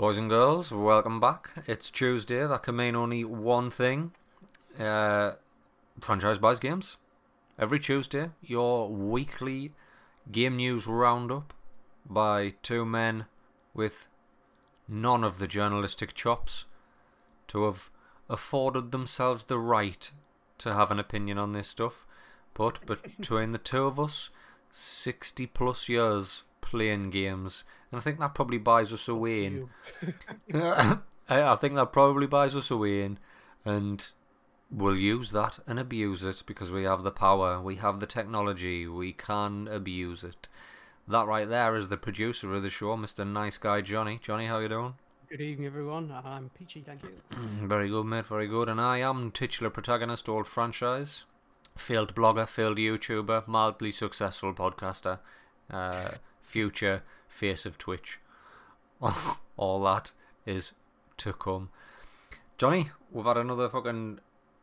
Boys and girls, welcome back. It's Tuesday. That can mean only one thing. Uh, franchise buys games. Every Tuesday, your weekly game news roundup by two men with none of the journalistic chops to have afforded themselves the right to have an opinion on this stuff. But between the two of us, 60 plus years playing games, and I think that probably buys us a win. I think that probably buys us a win, and we'll use that and abuse it because we have the power, we have the technology, we can abuse it. That right there is the producer of the show, Mr. Nice Guy Johnny. Johnny, how you doing? Good evening, everyone. I'm Peachy, thank you. Very good, mate. Very good. And I am titular protagonist, old franchise, failed blogger, failed YouTuber, mildly successful podcaster, uh, future face of Twitch. All that is to come. Johnny, we've had another fucking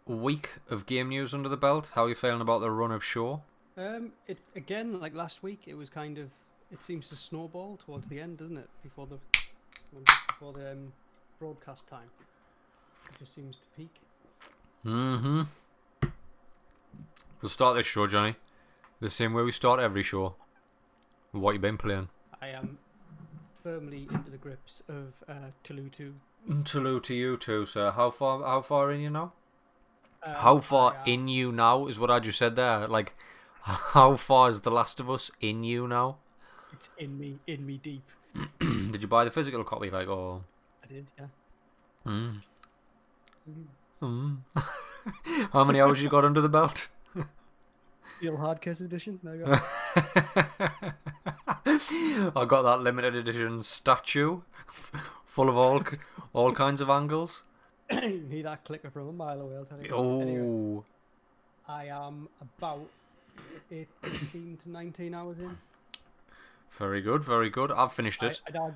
week of game news under the belt. How are you feeling about the run of show? Um, it again, like last week, it was kind of. It seems to snowball towards the end, doesn't it? Before the before the um, broadcast time, it just seems to peak. Mm-hmm. We'll start this show, Johnny, the same way we start every show. What you been playing? I am firmly into the grips of uh, Toulouse 2. Salute to you too, sir. How far? How far in you now? Um, How far I am- in you now is what I just said there. Like, how far is The Last of Us in you now? It's in me, in me deep. Did you buy the physical copy? Like, oh, I did, yeah. mm, Mm. mm. how many hours you got under the belt? Steel Hardcase Edition. Go. I got that limited edition statue, full of all all kinds of angles. you hear that clicker from a mile away, I'll tell you. Oh, Anyway, I am about 18 to 19 hours in. very good, very good. I've finished it. I, I'd,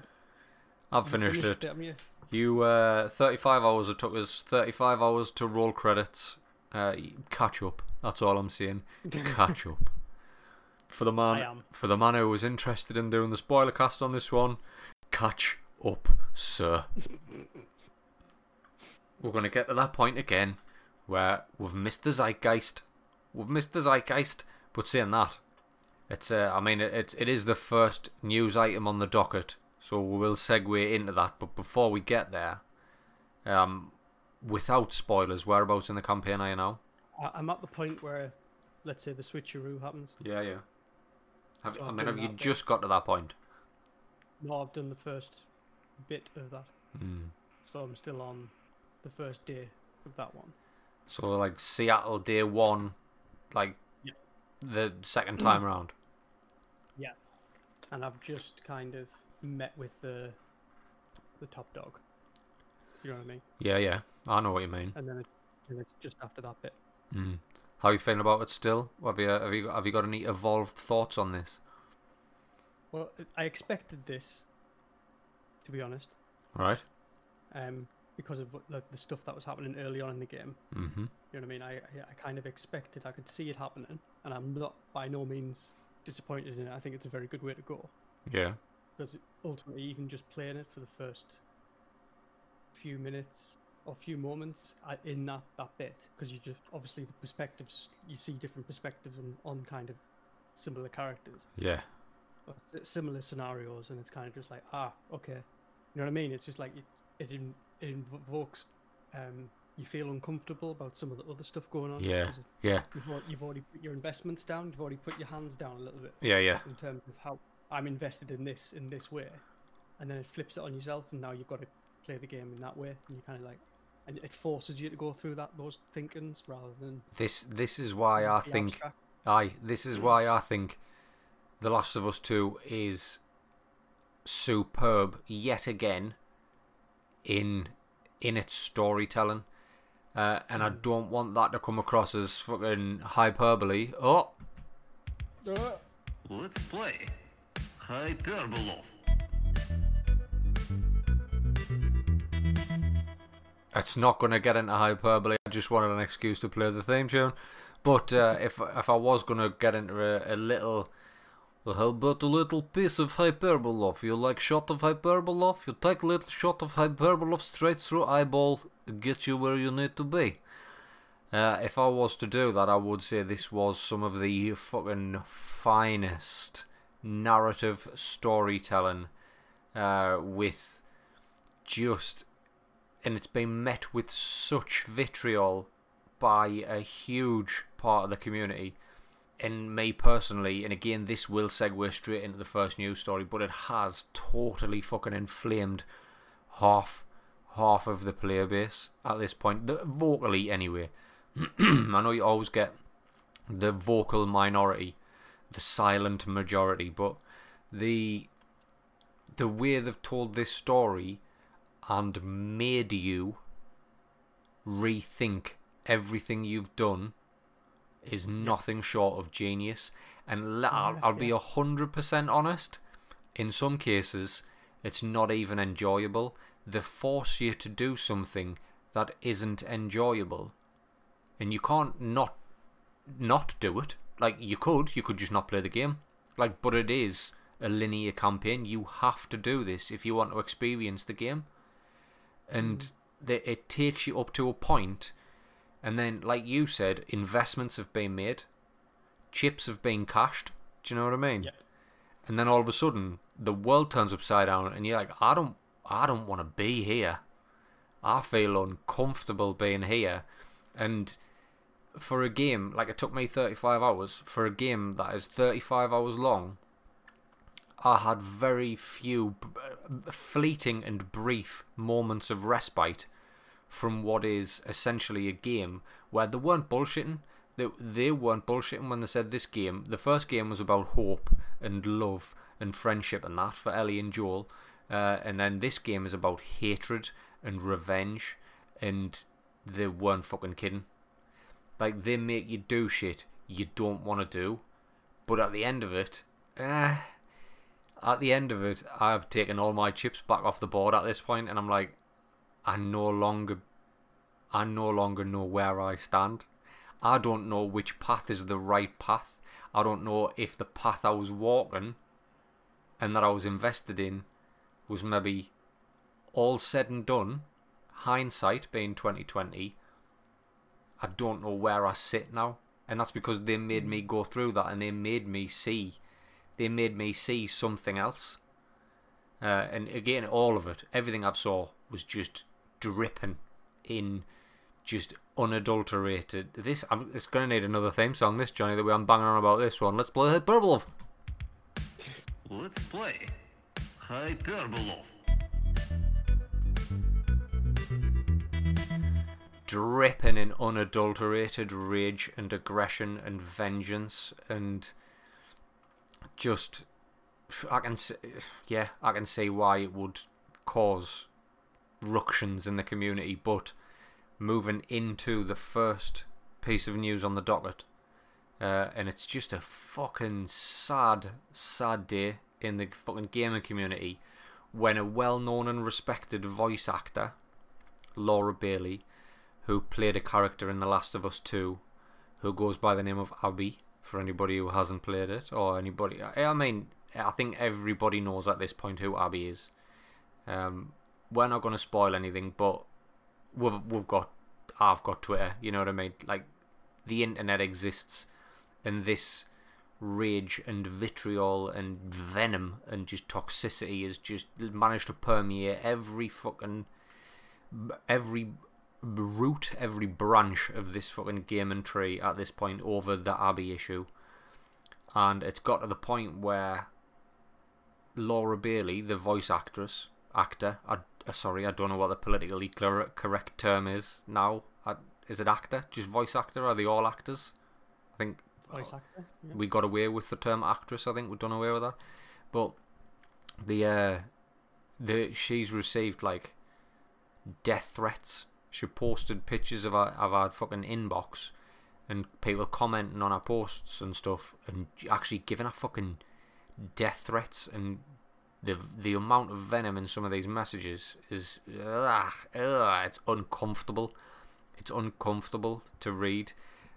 I've finished it. haven't you? You uh, 35 hours it took us 35 hours to roll credits. Uh, catch up. That's all I'm saying. Catch up. For the man, for the man who was interested in doing the spoiler cast on this one, catch up, sir. We're gonna get to that point again, where we've missed the zeitgeist. We've missed the zeitgeist, but saying that, it's uh, I mean it, it it is the first news item on the docket, so we will segue into that. But before we get there, um, without spoilers, whereabouts in the campaign are you now? I'm at the point where, let's say, the switcheroo happens. Yeah, yeah. Have, So I mean, have you bit. just got to that point? No, I've done the first bit of that, Mm. so I'm still on the first day of that one. So like Seattle day one, like Yeah. the second time round. Yeah, and I've just kind of met with the the top dog. You know what I mean? Yeah, yeah. I know what you mean. And then it's, and it's just after that bit. Mm. How you feeling about it still? Have you have you have you got any evolved thoughts on this? Well, I expected this, to be honest, Right. um, because of like, the stuff that was happening early on in the game. Mm-hmm. You know what I mean? I, I I kind of expected, I could see it happening, and I'm not by no means disappointed in it. I think it's a very good way to go Yeah. because ultimately, even just playing it for the first few minutes or few moments uh, in that that bit, because you just obviously the perspectives you see different perspectives on, on kind of similar characters Yeah. similar scenarios, and it's kind of just like ah okay, you know what I mean? It's just like it it, in, it invokes. Um, you feel uncomfortable about some of the other stuff going on. yeah Yeah. You've, you've already put your investments down. You've already put your hands down a little bit Yeah. Yeah. in terms of how I'm invested in this in this way, and then it flips it on yourself, and now you've got to play the game in that way, and you kind of like, and it forces you to go through that those thinkings rather than This this is why I think abstract. Aye, this is why I think The Last of Us 2 is superb yet again in in its storytelling. Uh, and I Mm. don't want that to come across as fucking hyperbole. Oh, Uh, Let's play Hyperbolo. It's not going to get into hyperbole. I just wanted an excuse to play the theme tune. But uh, if if I was going to get into a, a little How about a little piece of hyperbolov? You like shot of hyperbolov? You take a little shot of hyperbolov straight through eyeball, get you where you need to be. Uh, if I was to do that, I would say this was some of the fucking finest narrative storytelling uh, with just. And it's been met with such vitriol by a huge part of the community. And me personally, and again, this will segue straight into the first news story, but it has totally fucking inflamed half half of the player base at this point, the, vocally anyway. I know you always get the vocal minority, the silent majority, but the the way they've told this story and made you rethink everything you've done is nothing short of genius. And I'll, I'll be a hundred percent honest. In some cases, it's not even enjoyable. They force you to do something that isn't enjoyable, and you can't not not do it. Like you could, you could just not play the game. Like, but it is a linear campaign. You have to do this if you want to experience the game, and mm. the, it takes you up to a point and then, like you said, investments have been made, chips have been cashed. Do you know what I mean? Yeah. And then all of a sudden, the world turns upside down, and you're like, I don't, I don't want to be here. I feel uncomfortable being here, and for a game like it took me 35 hours for a game that is 35 hours long. I had very few b- fleeting and brief moments of respite from what is essentially a game where they weren't bullshitting. They, they weren't bullshitting when they said this game. The first game was about hope and love and friendship and that for Ellie and Joel. Uh, and then this game is about hatred and revenge. And they weren't fucking kidding. Like, they make you do shit you don't want to do. But at the end of it, eh, at the end of it, I've taken all my chips back off the board at this point, and I'm like, I no longer I no longer know where I stand. I don't know which path is the right path. I don't know if the path I was walking and that I was invested in was maybe all said and done, hindsight being 2020. I don't know where I sit now. And that's because they made me go through that and they made me see they made me see something else. Uh, and again, all of it, everything I've saw was just dripping in just unadulterated. This I'm, it's going to need another theme song. This Johnny, the way I'm banging on about this one. Let's play Hyperbolov. Let's play Hyperbolov. dripping in unadulterated rage and aggression and vengeance and just I can see, yeah I can see why it would cause ructions in the community but moving into the first piece of news on the docket uh, and it's just a fucking sad sad day in the fucking gaming community when a well-known and respected voice actor Laura Bailey who played a character in The Last of Us 2 who goes by the name of Abby for anybody who hasn't played it or anybody I mean I think everybody knows at this point who Abby is. Um, we're not going to spoil anything but we've we've got I've got Twitter you know what I mean? Like the internet exists and this rage and vitriol and venom and just toxicity has just managed to permeate every fucking every root every branch of this fucking gaming tree at this point over the Abbey issue. And it's got to the point where Laura Bailey, the voice actress, actor, I, uh, sorry, I don't know what the politically correct term is now. I, is it actor? Just voice actor? Are they all actors? I think Voice actor. Yeah. we got away with the term actress. I think we've done away with that. But the uh, the she's received like death threats. She posted pictures of our of our fucking inbox and people commenting on our posts and stuff and actually giving her fucking death threats and the the amount of venom in some of these messages is ugh, ugh, it's uncomfortable. It's uncomfortable to read,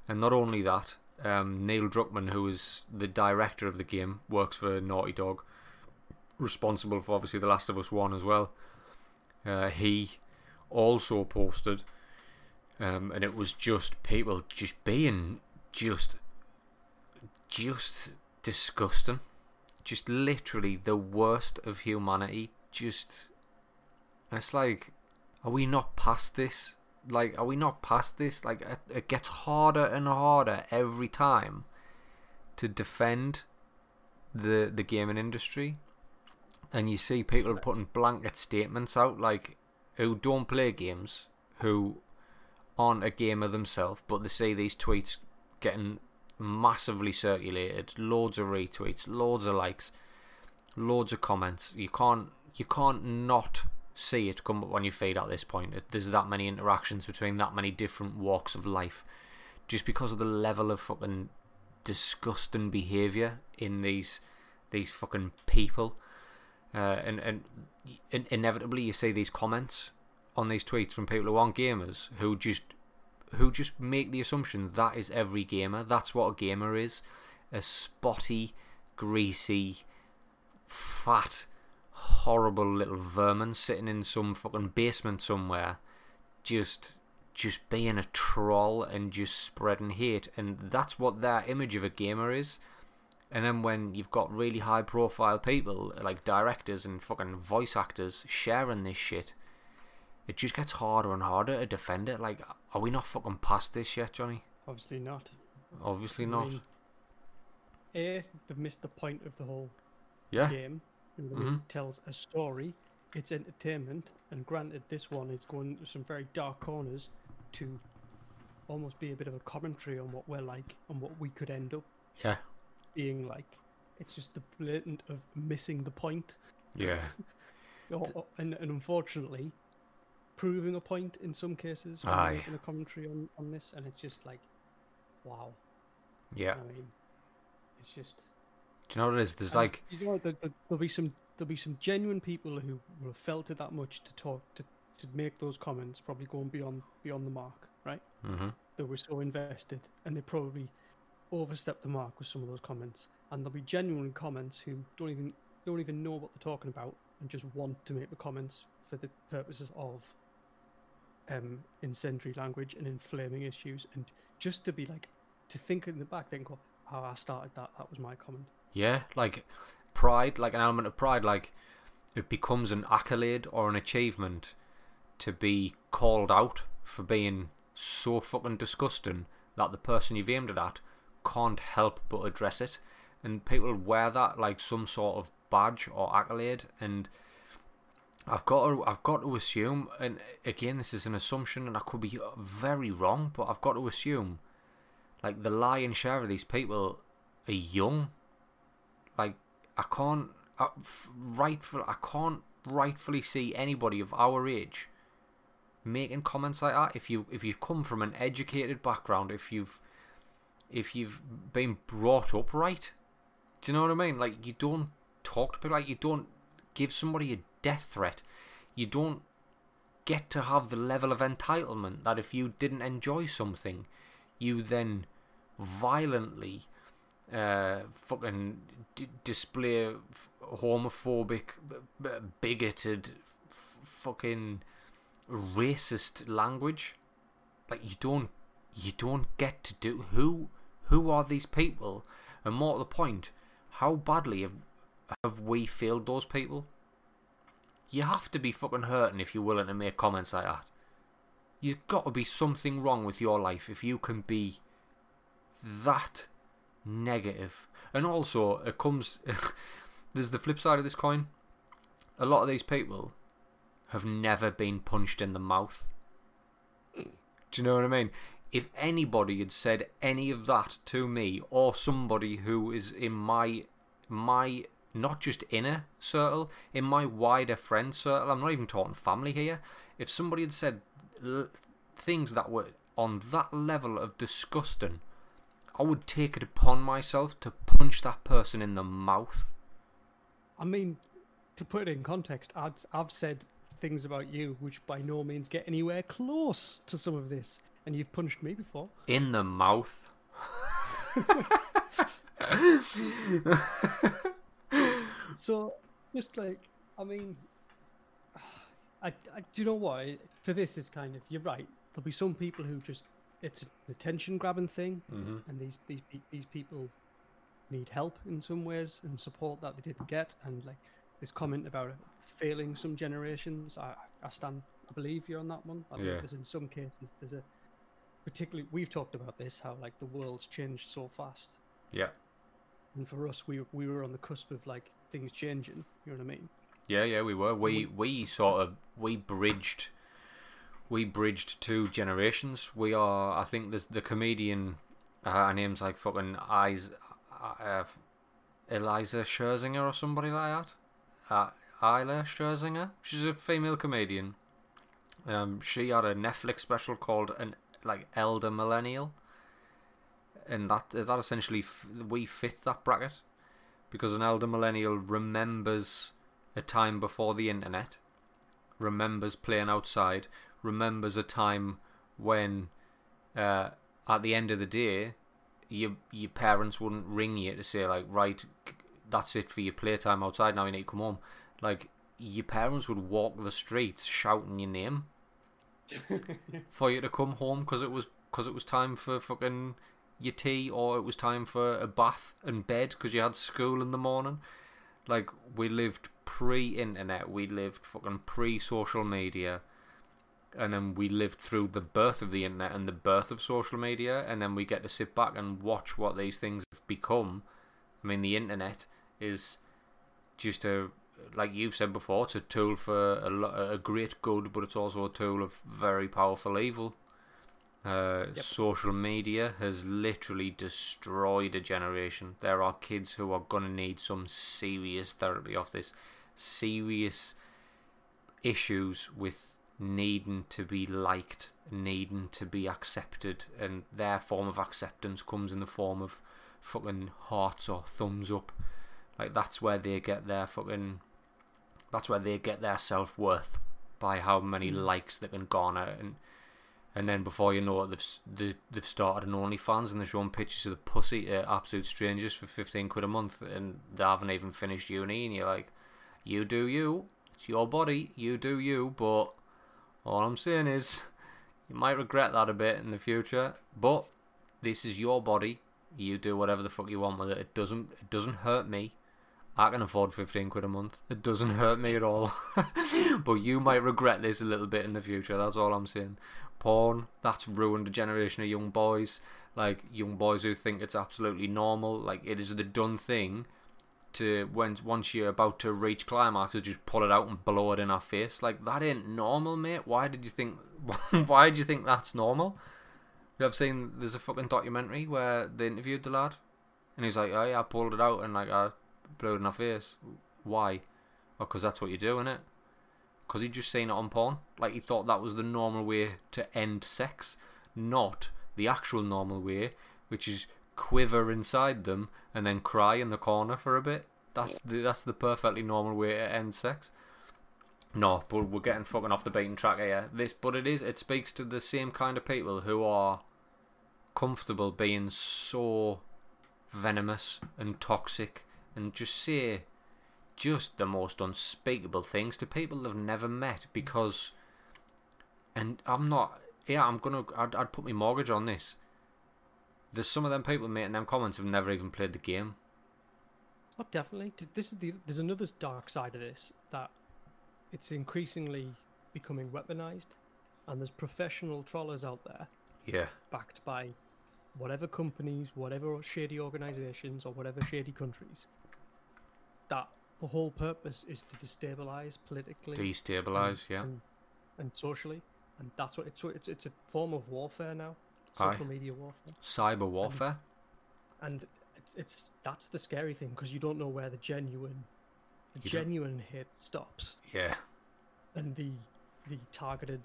and not only that, um, Neil Druckmann, who is the director of the game, works for Naughty Dog, responsible for obviously The Last of Us One as well. Uh, he also posted, um, and it was just people just being just, just disgusting, just literally the worst of humanity. Just, and it's like, are we not past this? Like, are we not past this? Like, it, it gets harder and harder every time to defend the the gaming industry, and you see people putting blanket statements out like who don't play games, who aren't a gamer themselves, but they see these tweets getting massively circulated, loads of retweets, loads of likes, loads of comments. You can't you can't not see it come up on your feed at this point. There's that many interactions between that many different walks of life, just because of the level of fucking disgusting behaviour in these these fucking people. Uh, and, and in- inevitably you see these comments on these tweets from people who aren't gamers who just who just make the assumption that is every gamer. That's what a gamer is. A spotty, greasy, fat, horrible little vermin sitting in some fucking basement somewhere, just just being a troll and just spreading hate. And that's what their image of a gamer is. And then when you've got really high profile people like directors and fucking voice actors sharing this shit, it just gets harder and harder to defend it. Like, are we not fucking past this yet, Johnny? Obviously not. Obviously I not. mean, A, they've missed the point of the whole Yeah. game. It mm-hmm. tells a story. It's entertainment, and granted, this one is going to some very dark corners to almost be a bit of a commentary on what we're like and what we could end up Yeah. Being like. It's just the blatant of missing the point, Yeah. or, and, and unfortunately, proving a point in some cases. Aye. Making a commentary on, on this, and it's just like, wow. Yeah. I mean, it's just. Do you know what it is? There's like, you know, there, will be some there'll be some genuine people who will have felt it that much to talk to, to make those comments, probably going beyond beyond the mark, right? Mm-hmm. They were so invested, and they probably overstepped the mark with some of those comments. And there'll be genuine comments who don't even don't even know what they're talking about and just want to make the comments for the purposes of um incendiary language and inflaming issues, and just to be like to think in the back, then go, "Oh, I started that. That was my comment." yeah, like pride, like an element of pride, like it becomes an accolade or an achievement to be called out for being so fucking disgusting that the person you've aimed it at can't help but address it. And people wear that like some sort of badge or accolade and I've got to, I've got to assume, and again, this is an assumption, and I could be very wrong, but I've got to assume, like the lion's share of these people are young. Like I can't, I, rightful, I can't rightfully see anybody of our age making comments like that. If you if you've come from an educated background, if you've if you've been brought up right, do you know what I mean? Like you don't talk to people like you don't give somebody a death threat. You don't get to have the level of entitlement that if you didn't enjoy something, you then violently uh, fucking d- display homophobic, b- bigoted, f- fucking racist language. Like you don't, you don't get to do. Who, who are these people? And more to the point, how badly have have we failed those people? You have to be fucking hurting if you're willing to make comments like that. You've got to be something wrong with your life if you can be that negative. And also, it comes. there's the flip side of this coin. A lot of these people have never been punched in the mouth. Do you know what I mean? If anybody had said any of that to me or somebody who is in my my not just inner circle, in my wider friend circle, I'm not even talking family here. If somebody had said l- things that were on that level of disgusting, I would take it upon myself to punch that person in the mouth. I mean, to put it in context, I'd, I've said things about you which by no means get anywhere close to some of this, and you've punched me before. In the mouth. so just like I mean, I, I do you know what? For this, it's kind of you're right. There'll be some people who just it's an attention grabbing thing, hmm and these these these people need help in some ways and support that they didn't get. And like this comment about failing some generations, I I stand. I believe you're on that one. I Yeah. there's in some cases there's a particularly we've talked about this how like the world's changed so fast Yeah. and for us we we were on the cusp of like things changing you know what i mean Yeah, yeah, we were. We we sort of we bridged we bridged two generations. We are I think there's the comedian uh, her name's like fucking Eyes uh, Iliza Shlesinger or somebody like that. Uh, Isla Shlesinger. She's a female comedian. Um, she had a Netflix special called an like Elder Millennial, and that that essentially f- we fit that bracket because an elder millennial remembers a time before the internet, remembers playing outside, remembers a time when, uh, at the end of the day, your your parents wouldn't ring you to say like, right, that's it for your playtime outside. Now you need to come home. Like your parents would walk the streets shouting your name for you to come home because it was because it was time for fucking your tea or it was time for a bath and bed because you had school in the morning. Like we lived pre-internet, we lived fucking pre-social media, and then we lived through the birth of the internet and the birth of social media, and then we get to sit back and watch what these things have become. I mean, the internet is just a like you've said before, it's a tool for a, a great good, but it's also a tool of very powerful evil. Uh, Yep. Social media has literally destroyed a generation. There are kids who are gonna need some serious therapy off this, serious issues with needing to be liked, needing to be accepted, and their form of acceptance comes in the form of fucking hearts or thumbs up. Like that's where they get their fucking. That's where they get their self worth by how many hmm. likes they can garner, and and then before you know it, they've they, they've started an OnlyFans and they're showing pictures of the pussy to absolute strangers for fifteen quid a month, and they haven't even finished uni, and you're like, you do you, it's your body, you do you, but all I'm saying is, you might regret that a bit in the future, but this is your body. You do whatever the fuck you want with it. It doesn't. It doesn't hurt me. I can afford fifteen quid a month. It doesn't hurt me at all. but you might regret this a little bit in the future. That's all I'm saying. Porn. That's ruined a generation of young boys. Like young boys who think it's absolutely normal. Like it is the done thing to when once you're about to reach climax, to just pull it out and blow it in our face. Like that ain't normal, mate. Why did you think? Why did you think that's normal? You have seen there's a fucking documentary where they interviewed the lad, and he's like, "Oh yeah, I pulled it out and like I blew it in her face." Why? Because that's what you do, innit? Because he just seen it on porn. Like he thought that was the normal way to end sex, not the actual normal way, which is quiver inside them and then cry in the corner for a bit. That's the that's the perfectly normal way to end sex. No, but we're getting fucking off the beaten track here. This, but it is. It speaks to the same kind of people who are comfortable being so venomous and toxic and just say just the most unspeakable things to people they've never met because. And I'm not. Yeah, I'm gonna. I'd, I'd put my mortgage on this. There's some of them people making them comments who've never even played the game. Oh, definitely. This is the there's another dark side of this that it's increasingly becoming weaponized, and there's professional trollers out there Yeah. backed by whatever companies, whatever shady organizations, or whatever shady countries. That the whole purpose is to destabilize politically, Destabilize. Yeah. and, and socially, and that's what it's it's it's a form of warfare now, Aye. social media warfare. Cyber warfare. and it's, it's that's the scary thing because you don't know where the genuine the You don't- genuine hit stops Yeah. and the the targeted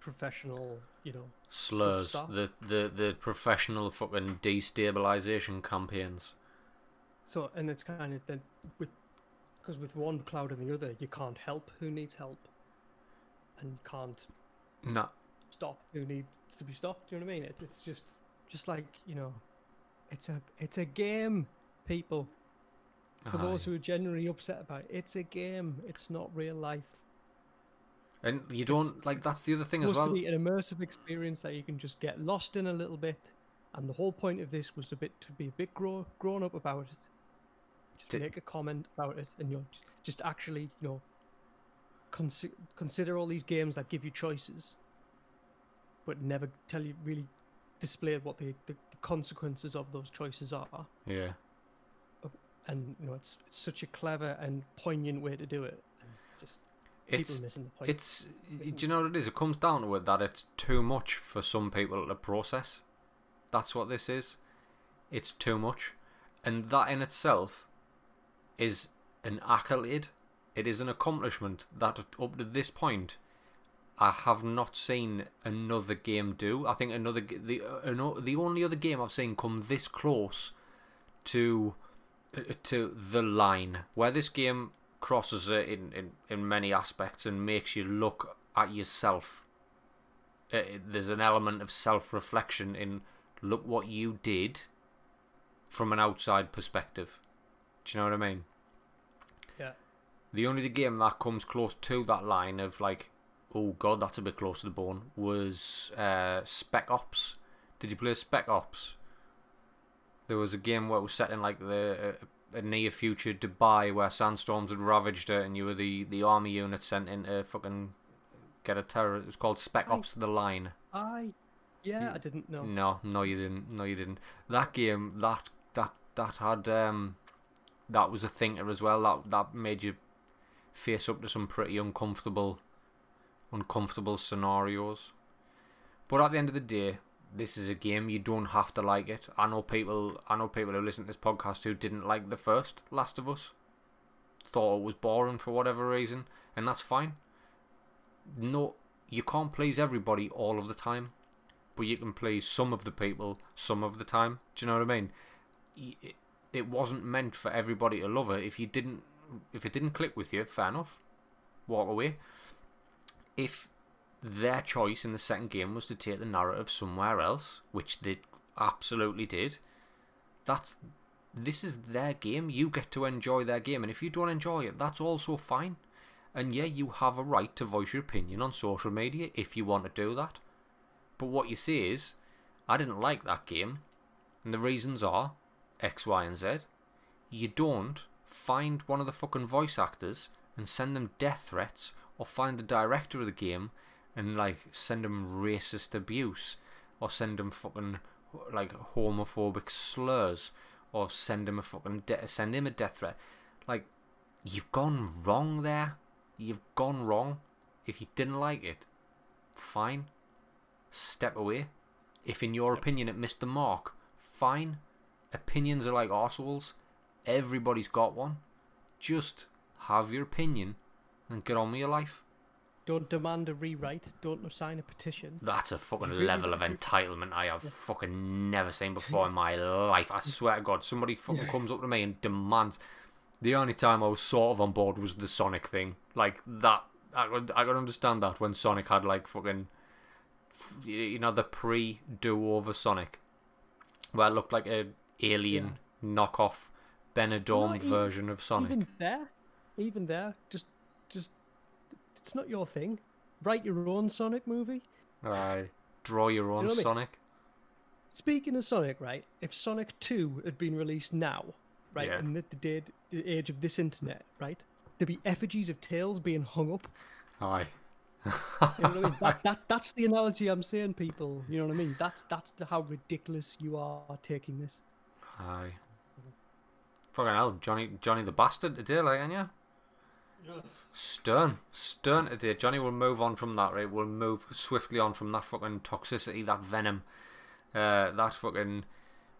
professional you know Slurs. The, the the professional fucking destabilization campaigns. So and it's kind of then with because with one cloud and the other you can't help who needs help and you can't No. stop who needs to be stopped Do you know what i mean it, it's just just like you know it's a it's a game, people. For those who are genuinely upset about it, it's a game. It's not real life. And you don't like that's the other thing as well. to be an immersive experience that you can just get lost in a little bit. And the whole point of this was a bit to be a bit grow, grown up about it. Did- make a comment about it, and you know, just actually, you know, consi- consider all these games that give you choices, but never tell you really display what the, the, the consequences of those choices are. Yeah. Uh, and you know, it's, it's such a clever and poignant way to do it. And just It's people missing the point. it's do you know what it is? It comes down to it that it's too much for some people to process. That's what this is. It's too much. And that in itself is an accolade. It is an accomplishment that up to this point I have not seen another game do. I think another the uh, the only other game I've seen come this close to uh, to the line where this game crosses it in, in, in many aspects and makes you look at yourself. Uh, there's an element of self reflection in look what you did from an outside perspective. Do you know what I mean? yeah. The only game that comes close to that line of like, oh god, that's a bit close to the bone, was uh, Spec Ops. Did you play Spec Ops? There was a game where it was set in like the uh, a near future Dubai where sandstorms had ravaged it, and you were the the army unit sent in to fucking get a terror. It was called Spec Aye. Ops: The Line. I, yeah, I didn't know. No, no, you didn't. No, you didn't. That game, that that that had um, that was a thinker as well. That that made you face up to some pretty uncomfortable, uncomfortable scenarios. But at the end of the day, this is a game. You don't have to like it. I know people. I know people who listen to this podcast who didn't like the first Last of Us. Thought it was boring for whatever reason, and that's fine. No, you can't please everybody all of the time but you can please some of the people some of the time. Do you know what I mean? It, wasn't meant for everybody to love it. If you didn't, if it didn't click with you, fair enough. Walk away. If their choice in the second game was to take the narrative somewhere else, which they absolutely did, that's this is their game. You get to enjoy their game, and if you don't enjoy it, that's also fine. And yeah, you have a right to voice your opinion on social media if you want to do that. But what you say is, I didn't like that game, and the reasons are X, Y, and Z. You don't find one of the fucking voice actors and send them death threats, or find the director of the game and like send them racist abuse, or send them fucking like homophobic slurs, or send him a fucking de- send him a death threat. Like you've gone wrong there. You've gone wrong. If you didn't like it, fine step away. If in your opinion it missed the mark, fine. Opinions are like arseholes. Everybody's got one. Just have your opinion and get on with your life. Don't demand a rewrite. Don't sign a petition. That's a fucking level of entitlement I have fucking never seen before in my life. I swear to God, somebody fucking comes up to me and demands. The only time I was sort of on board was the Sonic thing. Like that, I could I could understand that when Sonic had like fucking, you know, the pre-do over Sonic, where it looked like a alien knockoff Benidorm Not e- version of Sonic. Even there, even there, just, just, it's not your thing. Write your own Sonic movie. Aye. Draw your own know what I mean? Sonic. Speaking of Sonic, right? If Sonic Two had been released now, right, Yeah. in the, the, day, the age of this internet, right, there'd be effigies of Tails being hung up. Aye. You know what I mean? That, that that's the analogy I'm saying, people. You know what I mean? That's that's the, how ridiculous you are taking this. Aye. Fucking hell, Johnny Johnny the bastard today, like, ain't you? Stern. Stern today. Johnny will move on from that, right? We'll move swiftly on from that fucking toxicity, that venom. Uh, that fucking.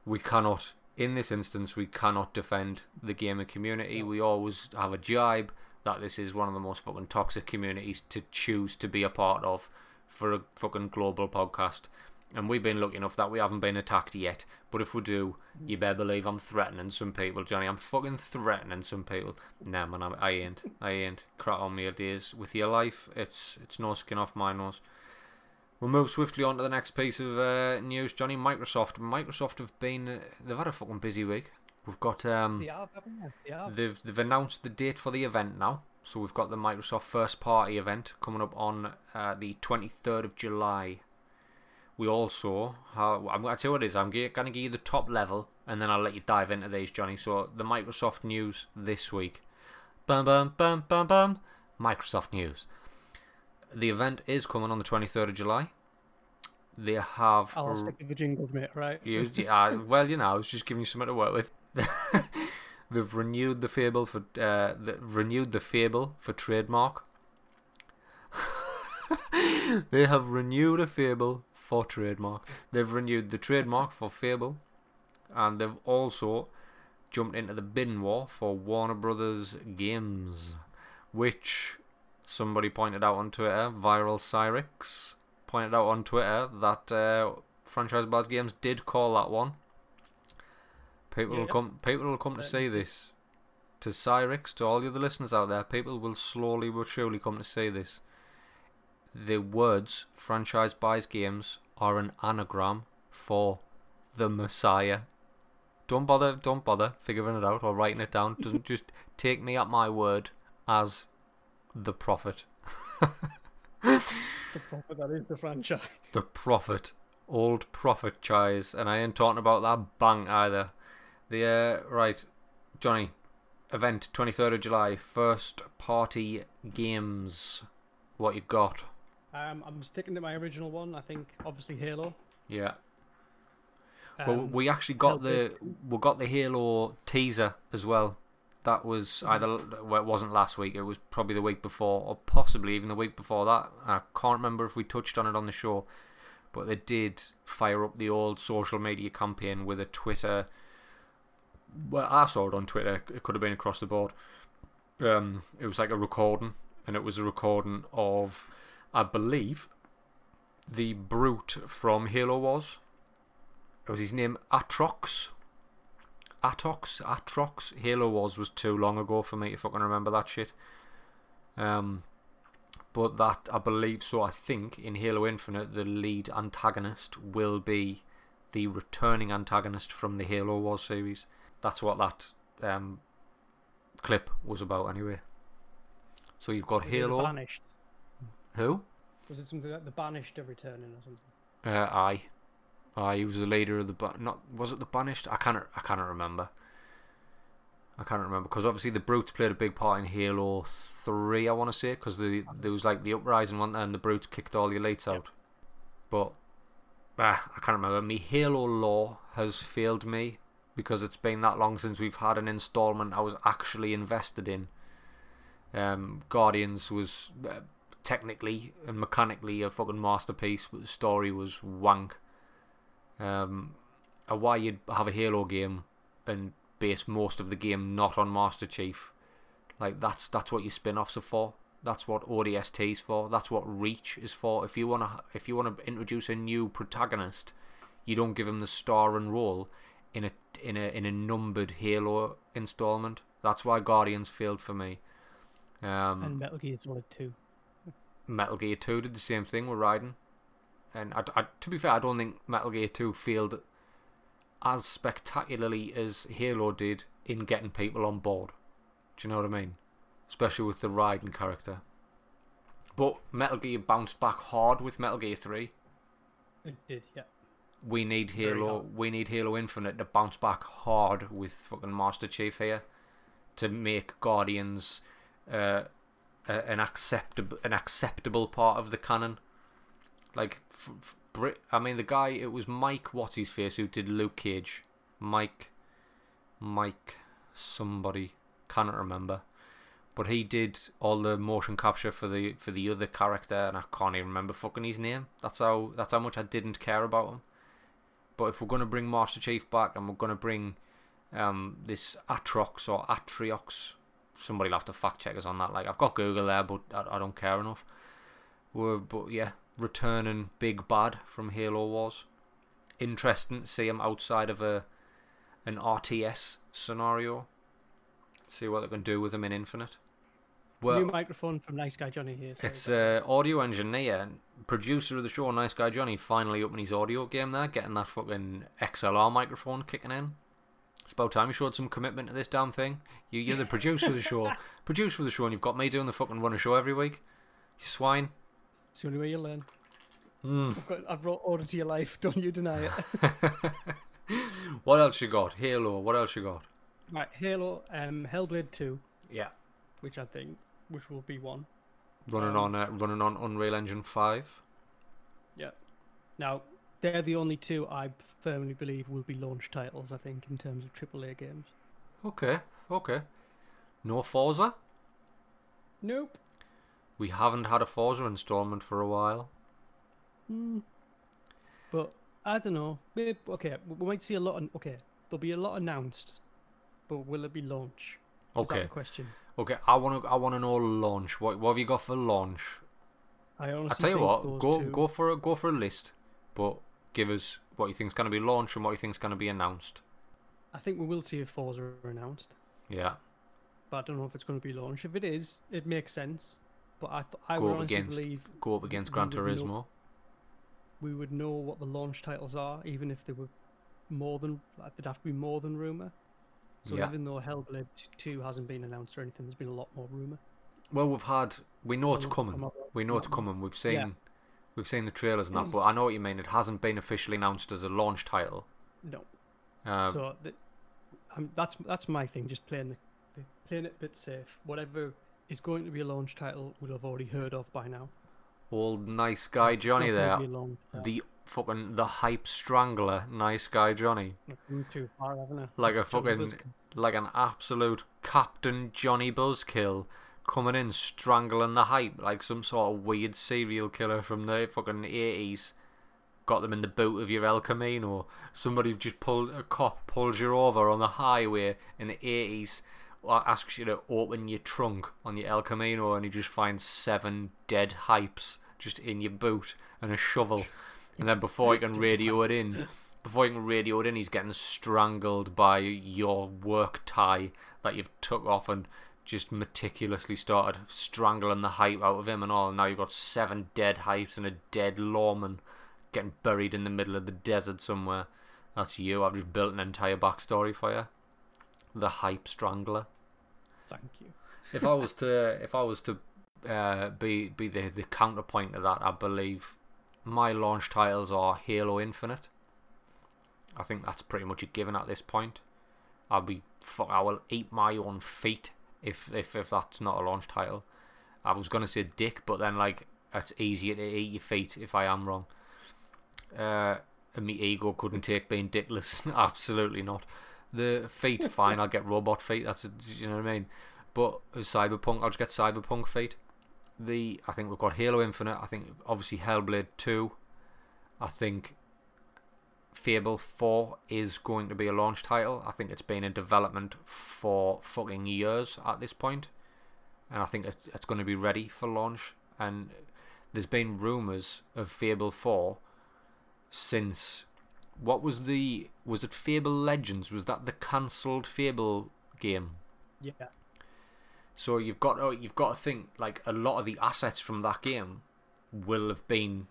We cannot, in this instance, we cannot defend the gaming community. We always have a jibe that this is one of the most fucking toxic communities to choose to be a part of for a fucking global podcast. And we've been lucky enough that we haven't been attacked yet. But if we do, you better believe I'm threatening some people, Johnny. I'm fucking threatening some people. Nah, man, I, I ain't. I ain't. Crack on me days with your life. It's it's no skin off my nose. We'll move swiftly on to the next piece of uh, news, Johnny. Microsoft. Microsoft have been uh, they've had a fucking busy week. We've got um, They have? They have. They've they've announced the date for the event now. So we've got the Microsoft first party event coming up on uh, the 23rd of July. We also have, I'm going to tell you what it is. I'm going to give you the top level and then I'll let you dive into these, Johnny. So the Microsoft news this week. Bum bum bum bum bum. Microsoft news. The event is coming on the 23rd of July. They have I'll stick with the jingles, mate. Right. you, uh, well, you know, I was just giving you something to work with. They've renewed the fable for uh, the, renewed the fable for trademark. they have renewed a fable for trademark. They've renewed the trademark for fable, and they've also jumped into the bidding war for Warner Brothers games, which somebody pointed out on Twitter. Viral Cyrix pointed out on Twitter that uh, franchise buys games did call that one. People will come. People will come to see this. To Cyrix, to all the other listeners out there, people will slowly but surely come to see this. The words franchise buys games are an anagram for the Messiah. Don't bother. Don't bother figuring it out or writing it down. Doesn't just take me at my word as the prophet. The prophet that is the franchise. The prophet, old prophet chise, and I ain't talking about that bank either. The uh, right, Johnny, event twenty third of July, first party games. What you got? Um, I'm sticking to my original one. I think obviously Halo. Yeah. well, Um, we actually got the we got the Halo teaser as well. That was either well, it wasn't last week. It was probably the week before, or possibly even the week before that. I can't remember if we touched on it on the show, but they did fire up the old social media campaign with a Twitter. Well, I saw it on Twitter. It could have been across the board. Um, it was like a recording, and it was a recording of, I believe, the brute from Halo Wars. It was his name Atrox. Atox, Atrox. Halo Wars was too long ago for me to fucking remember that shit. Um, but that I believe so. I think in Halo Infinite, the lead antagonist will be the returning antagonist from the Halo Wars series. That's what that um, clip was about, anyway. So you've got was Halo. Banished. Who? Was it something like the Banished are returning or something? Uh, aye, aye. He was the leader of the ba- not. Was it the banished? I can't. I can't remember. I can't remember because obviously the brutes played a big part in Halo Three. I want to say because the there was like the uprising one and the brutes kicked all the elites out. But ah, I can't remember. Me Halo lore has failed me because it's been that long since we've had an installment I was actually invested in. Um, Guardians was uh, technically and mechanically a fucking masterpiece, but the story was wank. Um, why you'd have a Halo game and base most of the game not on Master Chief, like that's that's what your spin-offs are for. That's what ODST ODST's for. That's what Reach is for. If you wanna if you wanna introduce a new protagonist, you don't give him the star and role in a in a in a numbered Halo installment. That's why Guardians failed for me. Um, and Metal Gear Solid 2. Metal Gear 2 did the same thing with Raiden. And I, I- to be fair, I don't think Metal Gear 2 failed as spectacularly as Halo did in getting people on board. Do you know what I mean? Especially with the Raiden character. But Metal Gear bounced back hard with Metal Gear 3. It did, yeah. We need Halo. We need Halo Infinite to bounce back hard with fucking Master Chief here, to make Guardians uh, an acceptable an acceptable part of the canon. Like, f- f- Brit. I mean, the guy. It was Mike. What's his face? Who did Luke Cage? Mike. Mike. Somebody. Cannot remember. But he did all the motion capture for the for the other character, and I can't even remember fucking his name. That's how that's how much I didn't care about him. But if we're gonna bring Master Chief back, and we're gonna bring um, this Atrox or Atriox, somebody'll have to fact check us on that. Like I've got Google there, but I, I don't care enough. We're, but yeah, returning Big Bad from Halo Wars. Interesting to see him outside of a an RTS scenario. See what they can do with him in Infinite. Well, New microphone from Nice Guy Johnny here. sorry It's uh, audio engineer, producer of the show, nice guy Johnny, finally upping his audio game there, getting that fucking XLR microphone kicking in. It's about time you showed some commitment to this damn thing. You, you're the producer of the show, producer of the show, and you've got me doing the fucking run a show every week. You swine. It's the only way you learn. Mm. I've, got, I've brought order to your life. Don't you deny it. what else you got? Halo. What else you got? right, Halo, um, Hellblade 2, Yeah, which I think, which will be one. running Um, on uh, running on Unreal Engine Five. Yeah. Now, they're the only two I firmly believe will be launch titles, I think, in terms of AAA games. Okay, okay. No Forza. Nope. We haven't had a Forza installment for a while. Hmm. But I don't know. Maybe, okay, we- might see a lot. Of, okay, there'll be a lot announced, but will it be launch? Is that Okay. the question? Okay, I want to. I want to know launch. What What have you got for launch? I honestly I tell you think what. Go two, Go for a Go for a list, but give us what you think's going to be launched and what you think's going to be announced. I think we will see if Forza are announced, Yeah. but I don't know if it's going to be launched. If it is, it makes sense. But I, th- I Go would honestly against- believe Go up against Gran would know- Turismo. we would know what the launch titles are, even if they were more than like, they'd have to be more than rumor. So Yeah. even though Hellblade Two hasn't been announced or anything, there's been a lot more rumor. Well, we've had. We know it's coming. We know it's coming. We've seen. Yeah. We've seen the trailers and that, but I know what you mean. It hasn't been officially announced as a launch title. No. Uh, so th- um, that's that's my thing. Just playing the, the playing it a bit safe. Whatever is going to be a launch title, we'll have already heard of by now. old nice guy Johnny there. The fucking the hype strangler, nice guy Johnny. Too far, haven't I? Like a fucking like an absolute Captain Johnny Buzzkill coming in strangling the hype like some sort of weird serial killer from the fucking eighties. Got them in the boot of your El Camino. Somebody just pulled a cop pulls you over on the highway in the eighties, asks you to open your trunk on your El Camino, and you just find seven dead hypes just in your boot and a shovel. And then before you can radio it in, before you can radio it in, he's getting strangled by your work tie that you've took off and just meticulously started strangling the hype out of him and all. And now you've got seven dead hypes and a dead lawman getting buried in the middle of the desert somewhere. That's you. I've just built an entire backstory for you. The hype strangler. Thank you. If I was to, if I was to uh, be be the the counterpoint to that, I believe my launch titles are Halo Infinite. I think that's pretty much a given at this point. I'll be fuck. I will eat my own feet if if if that's not a launch title. I was gonna say Dick, but then like it's easier to eat your feet if I am wrong. Uh, and my ego couldn't take being dickless. Absolutely not. The feet, fine. I'll get robot feet. That's you know what I mean. But Cyberpunk, I'll just get Cyberpunk feet. The I think we've got Halo Infinite. I think obviously Hellblade Two. I think Fable 4 is going to be a launch title. I think it's been in development for fucking years at this point, and I think it's, it's going to be ready for launch. And there's been rumors of Fable 4 since what was the was it Fable Legends? Was that the cancelled Fable game? Yeah. So you've got to, you've got to think like a lot of the assets from that game will have been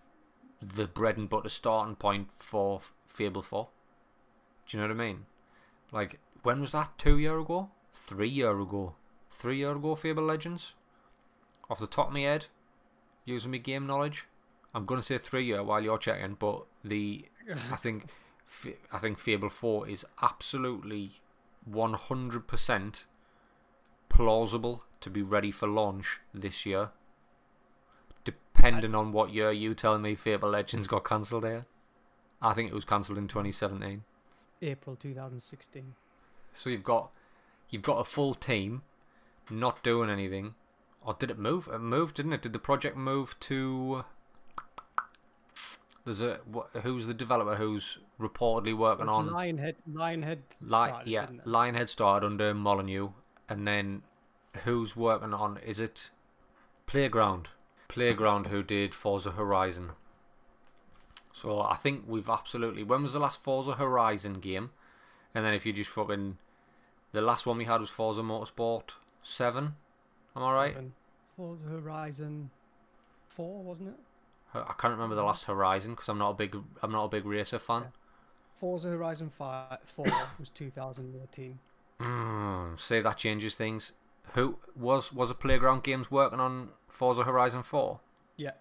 the bread and butter starting point for Fable 4. Do you know what I mean? Like when was that? 2 year ago? 3 year ago. 3 year ago Fable Legends? Off the top of my head, using my game knowledge, I'm going to say 3 year while you're checking, but the I think I think Fable 4 is absolutely 100% plausible to be ready for launch this year. Depending on what year you tell me Fable Legends got cancelled here. I think it was cancelled in 2017. April 2016. So you've got you've got a full team not doing anything. Or did it move? It moved, didn't it? Did the project move to There's a who's the developer who's reportedly working on Lionhead. Lionhead. Li- started, yeah. Lionhead started under Molyneux, and then who's working on? Is it Playground? Playground, who did Forza Horizon. So I think we've absolutely. When was the last Forza Horizon game? And then if you just fucking, the last one we had was Forza Motorsport Seven. Am I right? Seven. Forza Horizon Four, wasn't it? I can't remember the last Horizon because I'm not a big I'm not a big racer fan. Forza Horizon Five Four was 2018. Mm, say that changes things. Who was was a Playground Games working on Forza Horizon Four? Yeah.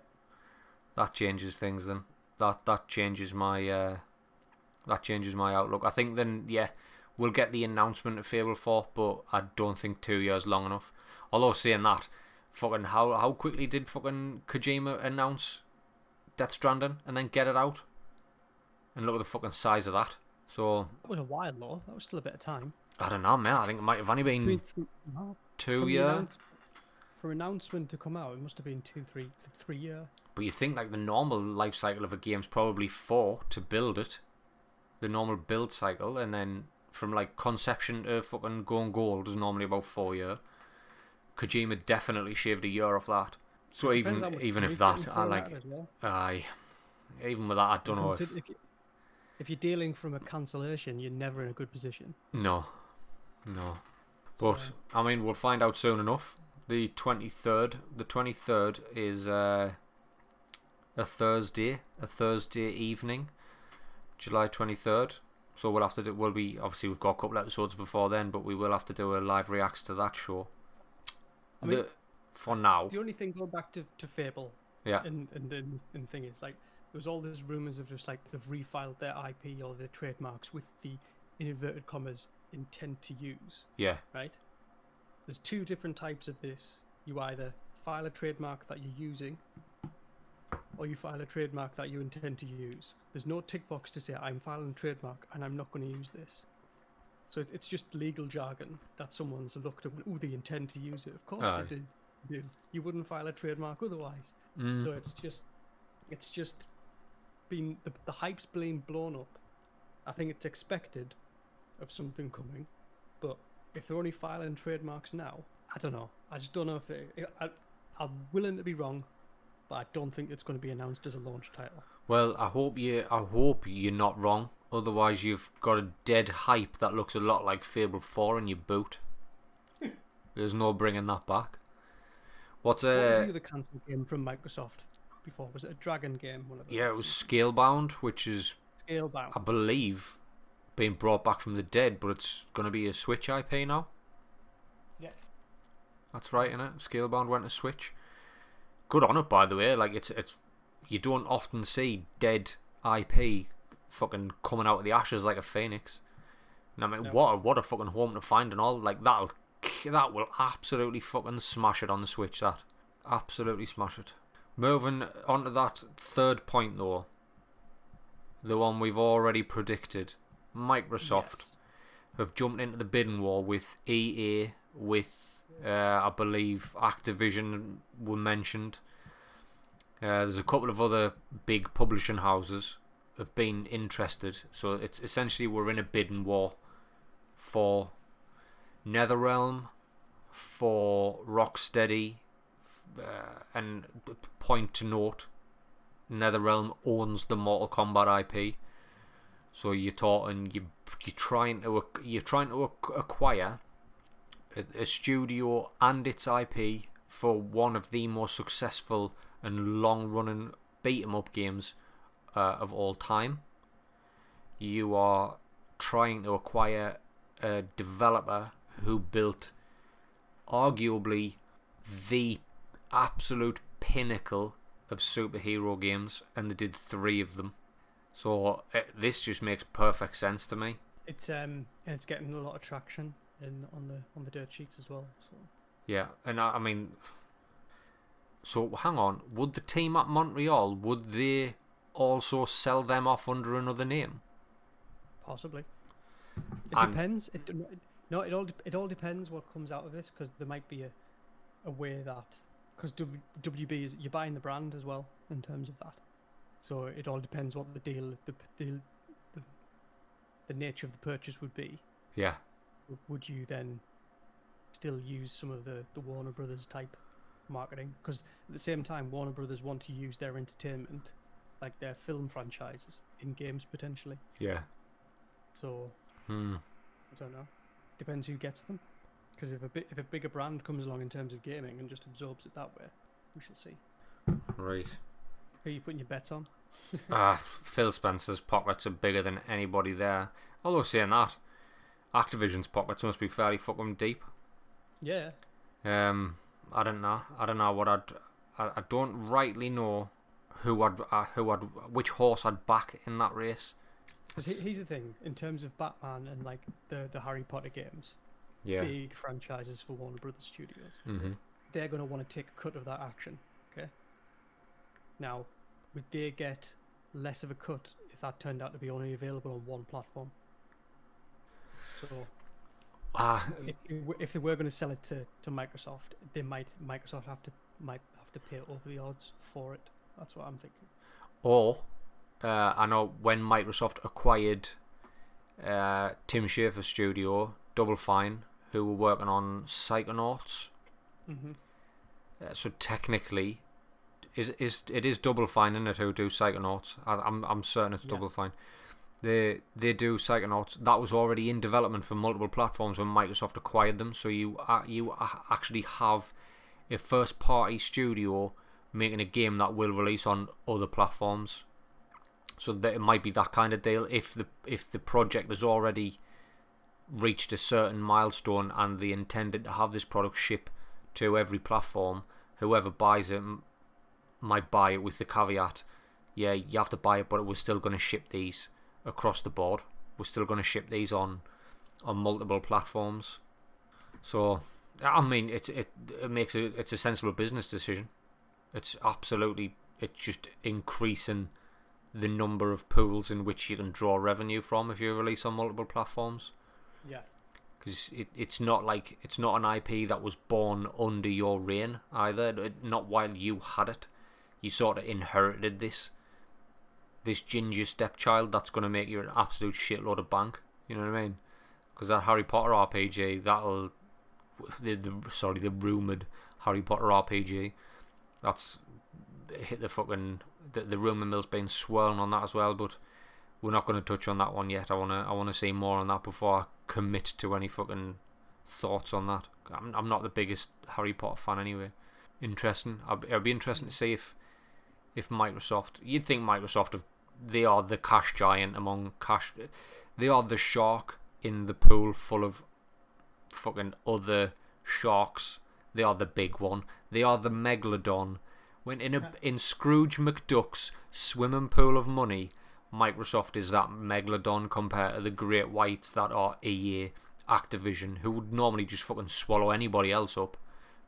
That changes things then. That that changes my uh, that changes my outlook. I think then yeah, we'll get the announcement of Fable Four, but I don't think two years long enough. Although saying that, fucking how how quickly did fucking Kojima announce Death Stranding and then get it out? And look at the fucking size of that. So That was a while though. That was still a bit of time. I don't know, man. I think it might have only been two from announce- For announcement to come out, it must have been two, three, three year. But you think like the normal life cycle of a game's probably four to build it, the normal build cycle, and then from like conception to fucking going gold is normally about four year. Kojima definitely shaved a year off that. So even even if that, I like, well. aye, even with that, I don't know if if, if you're dealing from a cancellation, you're never in a good position. no, no. But So, I mean, we'll find out soon enough. The twenty third, the twenty third is uh, a Thursday, a Thursday evening, July twenty third. So we'll have to do. We'll be obviously we've got a couple episodes before then, but we will have to do a live reacts to that show. I mean, the, for now, the only thing going back to, to Fable, yeah, and and the, and the thing is, like, there was all these rumors of just like they've refiled their IP or their trademarks with the in inverted commas intent to use. yeah, right? There's two different types of this. You either file a trademark that you're using, or you file a trademark that you intend to use. There's no tick box to say I'm filing a trademark and I'm not going to use this. So it's just legal jargon that someone's looked at. Oh, they intend to use it. Of course Aye. they do. do. You wouldn't file a trademark otherwise. mm, So it's just, it's just been the, the hype's been blown up. I think it's expected of something coming, but if they're only filing trademarks now, I don't know. I just don't know if they. I, I'm willing to be wrong, but I don't think it's going to be announced as a launch title. Well, I hope you. I hope you're not wrong. Otherwise, you've got a dead hype that looks a lot like Fable Four in your boot. There's no bringing that back. What's what was uh? the other cancelled game from Microsoft before? Was it a Dragon game? One of? Yeah, it was Scalebound, which is, Scalebound. I believe, being brought back from the dead, but it's going to be a Switch IP now. Yeah. That's right, innit? Scalebound went to Switch. Good on it, by the way. Like it's it's you don't often see dead IP fucking coming out of the ashes like a phoenix. And I mean, No. what a, what a fucking home to find and all. Like that'll that will absolutely fucking smash it on the Switch. That absolutely smash it. Moving on to that third point though, the one we've already predicted. Microsoft Yes. have jumped into the bidding war with EA, with uh, I believe Activision were mentioned. Uh, there's a couple of other big publishing houses have been interested, so it's essentially we're in a bidding war for NetherRealm, for Rocksteady, uh, and point to note, NetherRealm owns the Mortal Kombat IP. So you're talking you you're trying to you're trying to acquire a, a studio and its IP for one of the most successful and long-running beat 'em up games uh, of all time. You are trying to acquire a developer who built arguably the absolute pinnacle of superhero games, and they did three of them. So uh, this just makes perfect sense to me. It's um and it's getting a lot of traction in on the on the dirt sheets as well. So Yeah, and I, I mean, so hang on, would the team at Montreal would they also sell them off under another name? possibly. It And- depends. It no, it all it all depends what comes out of this because there might be a a way that because WB is you're buying the brand as well in terms of that. So it all depends what the deal the the the, the nature of the purchase would be. Yeah, Would you then still use some of the the Warner Brothers type marketing? Because at the same time, Warner Brothers want to use their entertainment, like their film franchises, in games potentially. yeah. So Hmm. I don't know. Depends who gets them. Because if a bi- if a bigger brand comes along in terms of gaming and just absorbs it that way, we shall see. Right. Who are you putting your bets on? Ah, Phil Spencer's pockets are bigger than anybody there. Although saying that, Activision's pockets must be fairly fucking deep. Yeah. Um, I don't know. I don't know what I'd. I, I don't rightly know who I'd uh, who I'd which horse I'd back in that race. Because here's the thing: in terms of Batman and like the the Harry Potter games, Yeah. big franchises for Warner Brothers Studios, Mhm. they're going to want to take a cut of that action. Now, would they get less of a cut if that turned out to be only available on one platform? So, Ah, if, if they were going to sell it to, to Microsoft, they might Microsoft have to might have to pay over the odds for it. That's what I'm thinking. or uh, I know when Microsoft acquired uh, Tim Schafer Studio, Double Fine, who were working on Psychonauts. hmm Uh, so technically, is is it is Double Fine in it who do Psychonauts? I, I'm I'm certain it's Yeah. Double Fine. They they do Psychonauts. That was already in development for multiple platforms when Microsoft acquired them. So you uh, you actually have a first party studio making a game that will release on other platforms. So that it might be that kind of deal. If the if the project has already reached a certain milestone and they intended to have this product ship to every platform, whoever buys it might buy it with the caveat, yeah, you have to buy it, but we're still going to ship these across the board. We're still going to ship these on on multiple platforms. So, I mean, it's it it makes it it's a sensible business decision. It's absolutely it's just increasing the number of pools in which you can draw revenue from if you release on multiple platforms Yeah. because it, it's not like it's not an IP that was born under your reign either. It- Not while you had it, you sort of inherited this this ginger stepchild that's going to make you an absolute shitload of bank. You know what I mean? Because that Harry Potter RPG, that'll the, the sorry the rumored Harry Potter RPG, that's hit the fucking the, the rumor mill's been swirling on that as well, but we're not going to touch on that one yet. I wanna I wanna see more on that before I commit to any fucking thoughts on that. I'm I'm not the biggest Harry Potter fan anyway. Interesting. It'd be interesting to see if if Microsoft. You'd think Microsoft have they are the cash giant among cash. They are the shark in the pool full of fucking other sharks. They are the big one. They are the megalodon. When in a in Scrooge McDuck's swimming pool of money, Microsoft is that megalodon compared to the great whites that are EA, Activision, who would normally just fucking swallow anybody else up.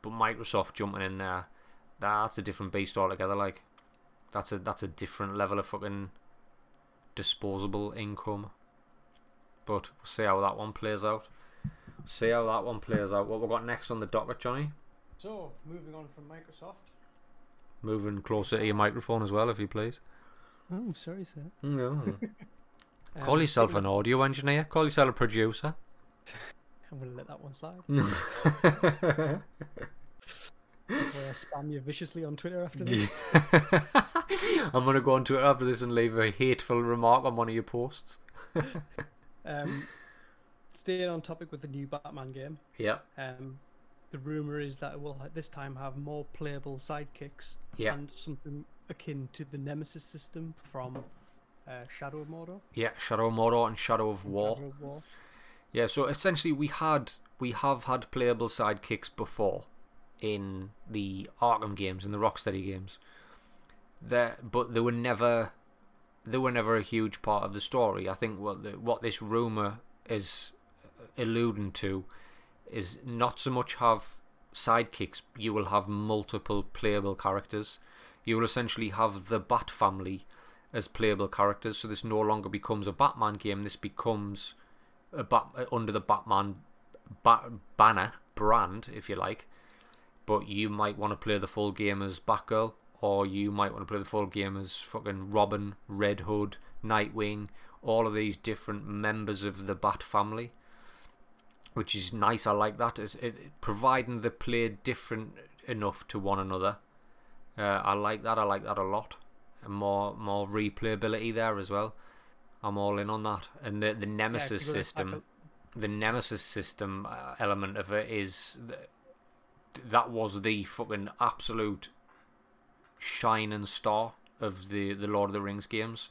But Microsoft jumping in there, that's a different beast altogether. Like, that's a that's a different level of fucking disposable income. But we'll see how that one plays out. See how that one plays out. What we've got next on the docket, Johnny? So, moving on from Microsoft. Moving closer to your microphone as well, if you please. Oh, sorry, sir. No. Um, Call yourself an audio engineer. Call yourself a producer. I'm going to let that one slide. Before I spam you viciously on Twitter after this. I'm gonna go on Twitter after this and leave a hateful remark on one of your posts. Um, staying on topic with the new Batman game, Yeah, um, the rumor is that it will this time have more playable sidekicks yeah, and something akin to the Nemesis system from uh, Shadow of Mordor. yeah. Shadow of Mordor and Shadow of War. Shadow of War. Yeah, so essentially we had we have had playable sidekicks before in the Arkham games and the Rocksteady games. There, but they were never they were never a huge part of the story. I think what the, what this rumor is alluding to is not so much have sidekicks. You will have multiple playable characters. You will essentially have the Bat family as playable characters. So this no longer becomes a Batman game. This becomes a Bat under the Batman ba- banner brand, if you like. But you might want to play the full game as Batgirl, or you might want to play the full game as fucking Robin, Red Hood, Nightwing, all of these different members of the Bat family, which is nice. I like that. It's, it, providing they play different enough to one another. Uh, I like that. I like that a lot. And more more replayability there as well. I'm all in on that. And the the Nemesis you're system. the Nemesis system uh, element of it is that was the fucking absolute shining star of the the Lord of the Rings games,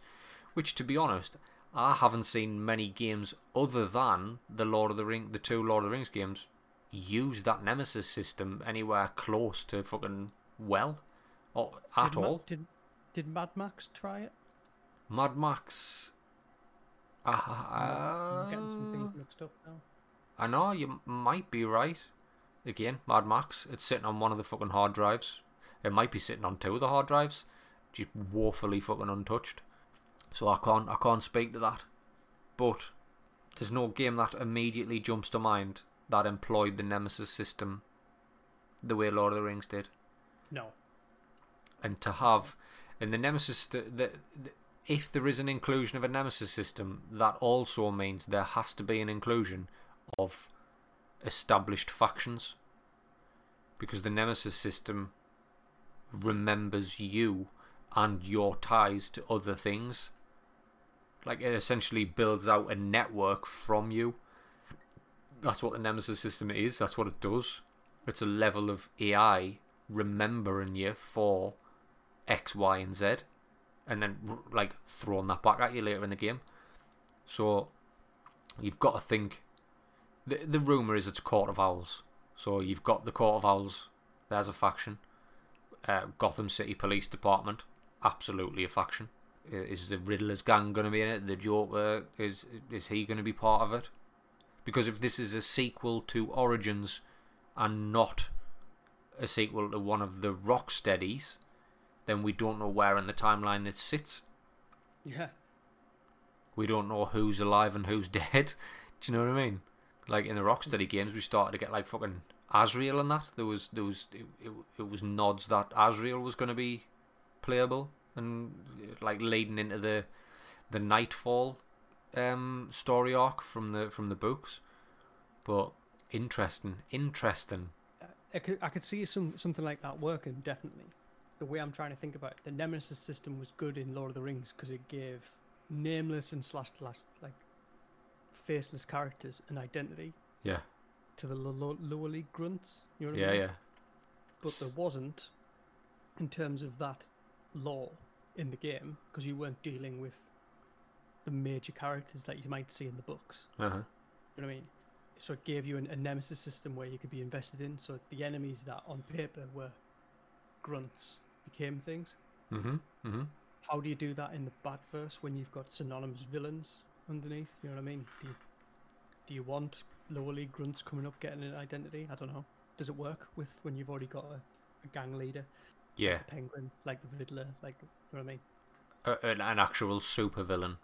which to be honest, I haven't seen many games other than the Lord of the Ring, the two Lord of the Rings games, use that Nemesis system anywhere close to fucking well, or at did Ma- all. did, did Mad Max try it? Mad Max. I'm getting Uh, mixed up now. I know you might be right. Again, Mad Max. It's sitting on one of the fucking hard drives. It might be sitting on two of the hard drives, just woefully fucking untouched. So I can't, I can't speak to that. But there's no game that immediately jumps to mind that employed the Nemesis system the way Lord of the Rings did No. and to have in the nemesis the, the, the if there is an inclusion of a nemesis system that also means there has to be an inclusion of established factions because the nemesis system remembers you and your ties to other things like it essentially builds out a network from you that's what the nemesis system is that's what it does it's a level of ai remembering you for X, Y, and Z, and then like throwing that back at you later in the game. So you've got to think. The the rumor is it's Court of Owls. So you've got the Court of Owls. There's a faction. Uh, Gotham City Police Department, absolutely a faction. Is the Riddler's gang going to be in it? The Joker is is he going to be part of it? Because if this is a sequel to Origins, and not a sequel to one of the Rocksteadies, then we don't know where in the timeline it sits. Yeah. We don't know who's alive and who's dead. Do you know what I mean? Like in the Rocksteady games, we started to get like fucking Azrael and that. There was there was it, it, it was nods that Azrael was going to be playable and like leading into the the Knightfall um, story arc from the from the books. But interesting, interesting. I could, I could see some something like that working definitely. The way I'm trying to think about it, the Nemesis system was good in Lord of the Rings because it gave nameless and slash last like faceless characters an identity Yeah, to the lo- lo- lower league grunts. You know what I yeah, mean? yeah. But there wasn't in terms of that law in the game because you weren't dealing with the major characters that you might see in the books. Uh huh. You know what I mean? So it gave you an, a nemesis system where you could be invested in. So the enemies that on paper were grunts became things. Mhm. Mhm. How do you do that in the bad verse when you've got synonymous villains underneath? You know what I mean? Do you, do you want lower league grunts coming up getting an identity? I don't know. Does it work with when you've already got a, a gang leader, Yeah, a penguin, like the Riddler, like you know what I mean? a, an, an actual super villain.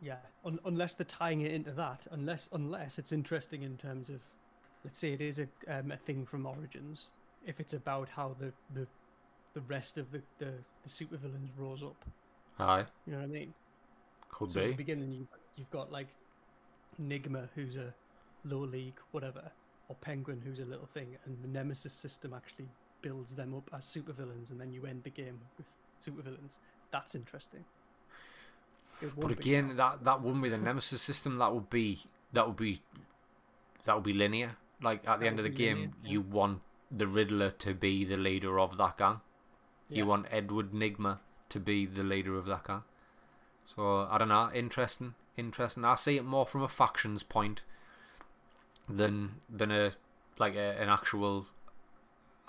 Yeah, un- unless they're tying it into that, unless unless it's interesting in terms of, let's say it is a um, a thing from Origins. If it's about how the the, the rest of the, the the supervillains rose up, Aye, you know what I mean? could so at the beginning, you you've got like Nygma, who's a low league whatever, or Penguin, who's a little thing, and the Nemesis system actually builds them up as supervillains, and then you end the game with supervillains. That's interesting. But won't be again, that that wouldn't be the nemesis system. That would be that would be that would be linear. Like at the That end of the game, linear, yeah. you want the Riddler to be the leader of that gang. You want Edward Nygma to be the leader of that gang. So I don't know. Interesting, interesting. I see it more from a factions point than than a like a, an actual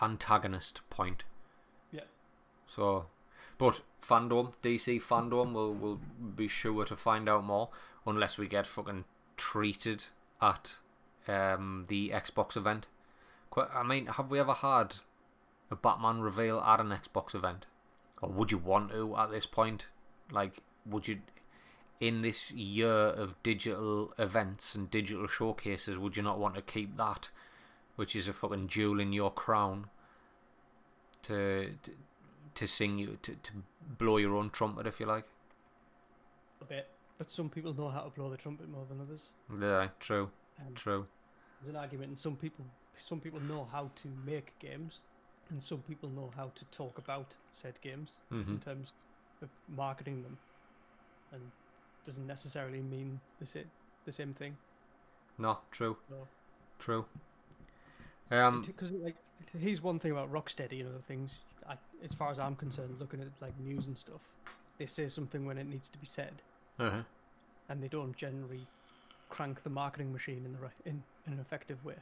antagonist point. Yeah. So, but FanDome, DC FanDome, will will be sure to find out more unless we get fucking treated at um, the Xbox event. Qu- I mean, have we ever had a Batman reveal at an Xbox event, or would you want to at this point? Like, would you? In this year of digital events and digital showcases, would you not want to keep that, which is a fucking jewel in your crown, to to, to sing you to, to blow your own trumpet if you like? a bit, but some people know how to blow the trumpet more than others. Yeah, true, And true. there's an argument, and some people, some people know how to make games, and some people know how to talk about said games hmm in terms of marketing them, and doesn't necessarily mean the same the same thing. No, true, No. true. Um, because like here's one thing about Rocksteady and other things. I, as far as I'm concerned, looking at like news and stuff, they say something when it needs to be said, uh-huh. and they don't generally crank the marketing machine in the right in, in an effective way.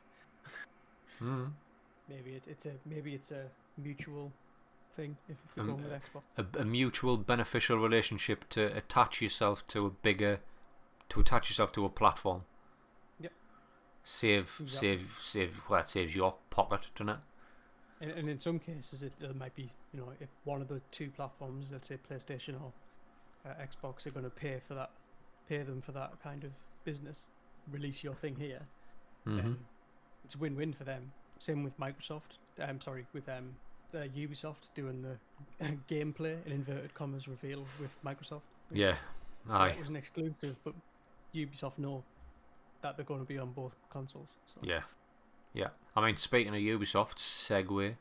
Mm. Maybe it, it's a maybe it's a mutual thing if you're Um, going with Xbox. a, a mutual beneficial relationship to attach yourself to a bigger to attach yourself to a platform Yep. save Exactly. save save well it saves your pocket doesn't it And, and in some cases, it uh, might be you know if one of the two platforms, let's say PlayStation or uh, Xbox, are going to pay for that, pay them for that kind of business, release your thing here. hmm then it's a win-win for them. Same with Microsoft. I'm sorry, with um, uh, Ubisoft doing the gameplay in inverted commas reveal with Microsoft. yeah aye It was an exclusive, but Ubisoft know that they're going to be on both consoles. So. yeah yeah I mean speaking of Ubisoft segue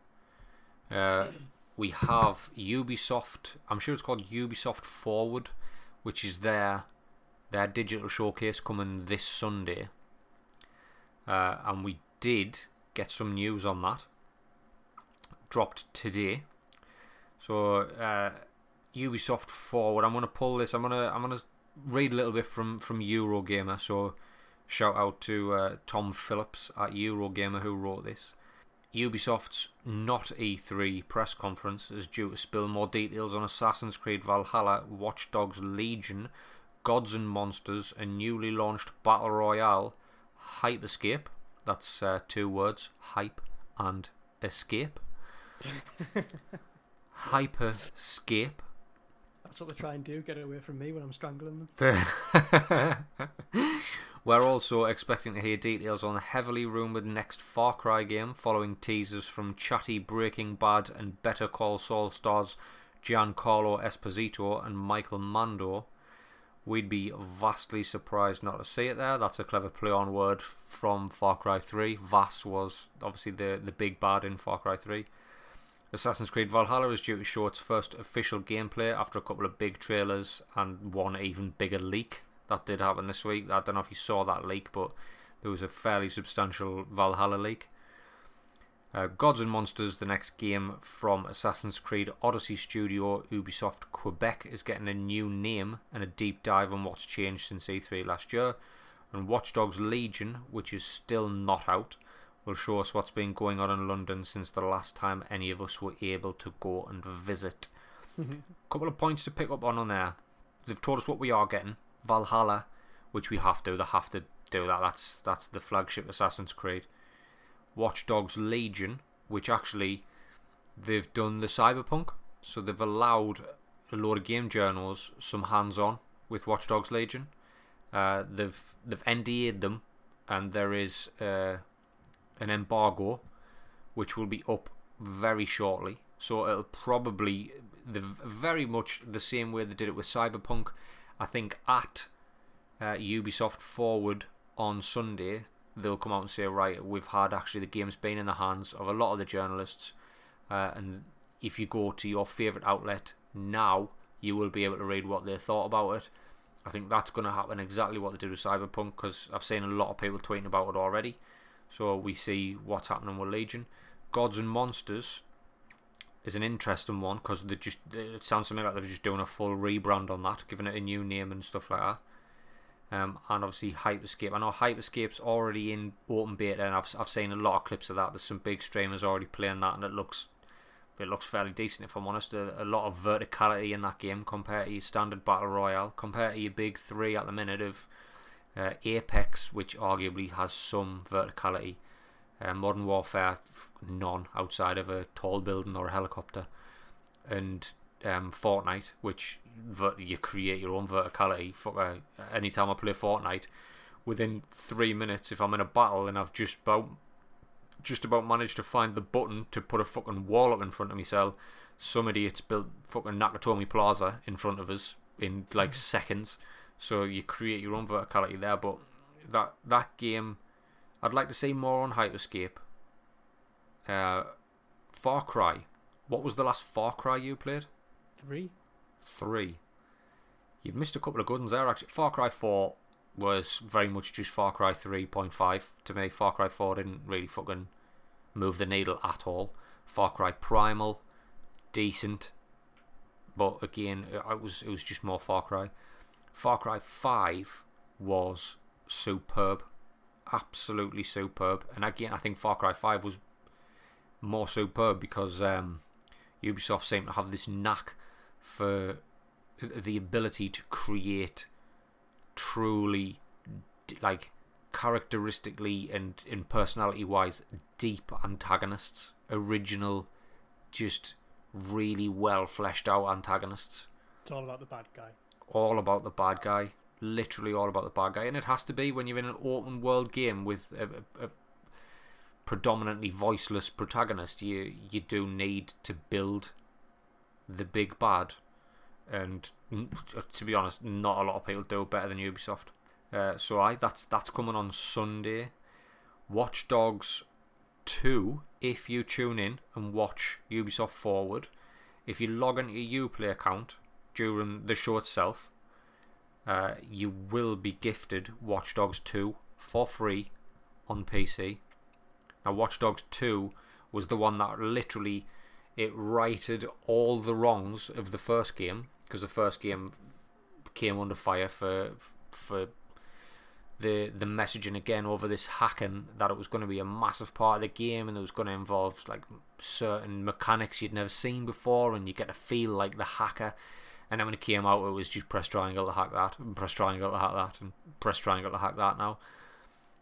uh, we have Ubisoft I'm sure it's called Ubisoft Forward which is their their digital showcase coming this Sunday uh, and we did get some news on that dropped today so uh, Ubisoft Forward I'm to pull this I'm to I'm to read a little bit from from Eurogamer so shout out to uh, Tom Phillips at Eurogamer who wrote this Ubisoft's not E3 press conference is due to spill more details on Assassin's Creed Valhalla, Watch Dogs Legion, Gods and Monsters, a newly launched Battle Royale, Hyperscape. That's uh, two words, hype and escape. Hyperscape. That's what they try and do, get it away from me when I'm strangling them. We're also expecting to hear details on the heavily rumoured next Far Cry game following teasers from chatty Breaking Bad and Better Call Saul stars Giancarlo Esposito and Michael Mando. We'd be vastly surprised not to see it there. That's a clever play on word from Far Cry 3. Vaas was obviously the, the big bad in Far Cry 3. Assassin's Creed Valhalla is due to show its first official gameplay after a couple of big trailers and one even bigger leak. That did happen this week. I don't know if you saw that leak, but there was a fairly substantial Valhalla leak. Uh, Gods and Monsters, the next game from Assassin's Creed Odyssey Studio Ubisoft Quebec, is getting a new name and a deep dive on what's changed since E3 last year. And Watch Dogs Legion, which is still not out, will show us what's been going on in London since the last time any of us were able to go and visit. A couple of points to pick up on on there. They've told us what we are getting. Valhalla, which we have to. They have to do that. That's that's the flagship Assassin's Creed. Watch Dogs Legion, which actually they've done the Cyberpunk, so they've allowed a load of game journals some hands-on with Watch Dogs Legion. Uh, they've they've NDA'd them, and there is uh, an embargo, which will be up very shortly. So it'll probably the very much the same way they did it with Cyberpunk. I think at uh, Ubisoft Forward on Sunday, they'll come out and say, right, we've had actually the game's been in the hands of a lot of the journalists, uh, and if you go to your favourite outlet now, you will be able to read what they thought about it. I think that's going to happen exactly what they did with Cyberpunk because I've seen a lot of people tweeting about it already. So we see what's happening with Legion. Gods and Monsters is an interesting one because they just it sounds to me like they're just doing a full rebrand on that, giving it a new name and stuff like that. Um, and obviously Hyperscape. I know Hyperscape's already in open beta, and I've I've seen a lot of clips of that. There's some big streamers already playing that, and it looks it looks fairly decent if I'm honest. A, a lot of verticality in that game compared to your standard battle royale, compared to your big three at the minute of uh, Apex, which arguably has some verticality. Uh, Modern Warfare, none outside of a tall building or a helicopter, and um, Fortnite, which ver- you create your own verticality. For, uh, anytime I play Fortnite, within three minutes, if I'm in a battle and I've just about just about managed to find the button to put a fucking wall up in front of myself, some idiots built fucking Nakatomi Plaza in front of us in like seconds. So you create your own verticality there, but that that game, I'd like to see more on Hyperscape. Uh, Far Cry. What was the last Far Cry you played? Three. Three. You've missed a couple of good ones there, actually. Far Cry 4, was very much just Far Cry 3.5 to me. Far Cry 4 didn't really fucking move the needle at all. Far Cry Primal, decent, but again, it was it was just more Far Cry. Far Cry 5 was superb, absolutely superb, and again, I think Far Cry 5 was more superb because um, Ubisoft seemed to have this knack for the ability to create truly like characteristically and in personality wise deep antagonists. Original just really well fleshed out antagonists. It's all about the bad guy. All about the bad guy literally all about the bad guy and it has to be when you're in an open world game with a, a, predominantly voiceless protagonist you you do need to build the big bad and to be honest, not a lot of people do it better than Ubisoft. Uh, so I that's that's coming on Sunday. Watch Dogs two, if you tune in and watch Ubisoft Forward, if you log into your Uplay account during the show itself, uh, you will be gifted Watch Dogs two for free on PC. Now, Watch Dogs two was the one that literally it righted all the wrongs of the first game because the first game came under fire for for the the messaging again over this hacking that it was going to be a massive part of the game and it was going to involve like certain mechanics you'd never seen before and you get to feel like the hacker and then when it came out it was just press triangle to hack that and press triangle to hack that and press triangle to hack that now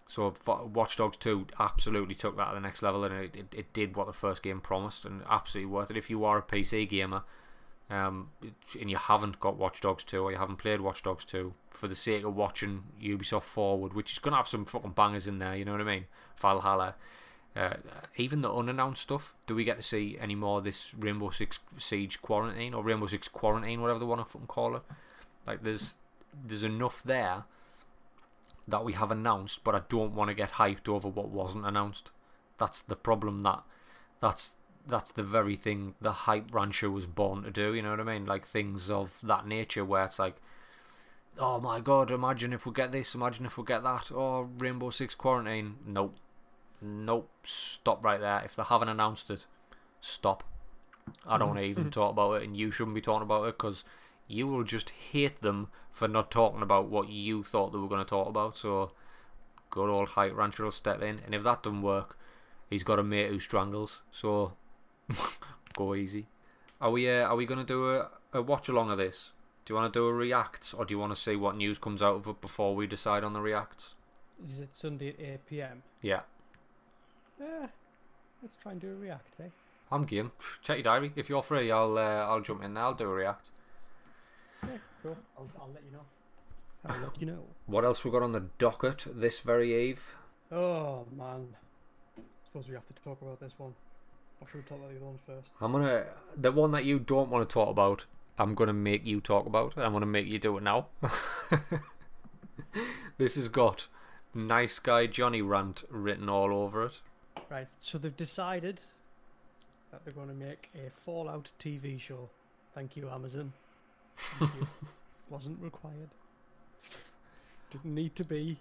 so Watch Dogs 2 absolutely took that to the next level and it, it, it did what the first game promised and absolutely worth it if you are a PC gamer um, and you haven't got Watch Dogs 2 or you haven't played Watch Dogs 2 for the sake of watching Ubisoft Forward, which is going to have some fucking bangers in there, you know what I mean? Valhalla. Uh, even the unannounced stuff, do we get to see any more this Rainbow Six Siege Quarantine or Rainbow Six Quarantine, whatever they want to call it? Like, there's there's enough there that we have announced, but I don't want to get hyped over what wasn't announced. That's the problem. That that's that's the very thing the hype rancher was born to do. You know what I mean? Like things of that nature, where it's like, oh my god, imagine if we get this, imagine if we get that. Oh, Rainbow Six Quarantine. Nope, nope. Stop right there. If they haven't announced it, stop. I don't want to even talk about it, and you shouldn't be talking about it because you will just hate them for not talking about what you thought they were going to talk about. So, good old hype rancher will step in, and if that doesn't work, he's got a mate who strangles. So Go easy. Are we uh, are we gonna do a, a watch along of this? Do you want to do a react, or do you want to see what news comes out of it before we decide on the reacts? Is it Sunday at eight pm? Yeah. Yeah. Let's try and do a react, eh? I'm game. Check your diary. If you're free, I'll uh, I'll jump in there. I'll do a react. Yeah, cool. I'll, I'll let you know. I'll let you know. What else we got on the docket this very eve? Oh man. Suppose we have to talk about this one. Or should we talk about the other ones first? I'm gonna the one that you don't want to talk about. I'm gonna make you talk about. I'm gonna make you do it now. this has got nice guy Johnny rant written all over it. Right. So they've decided that they're going to make a Fallout TV show. Thank you, Amazon. Thank you. Wasn't required. Didn't need to be.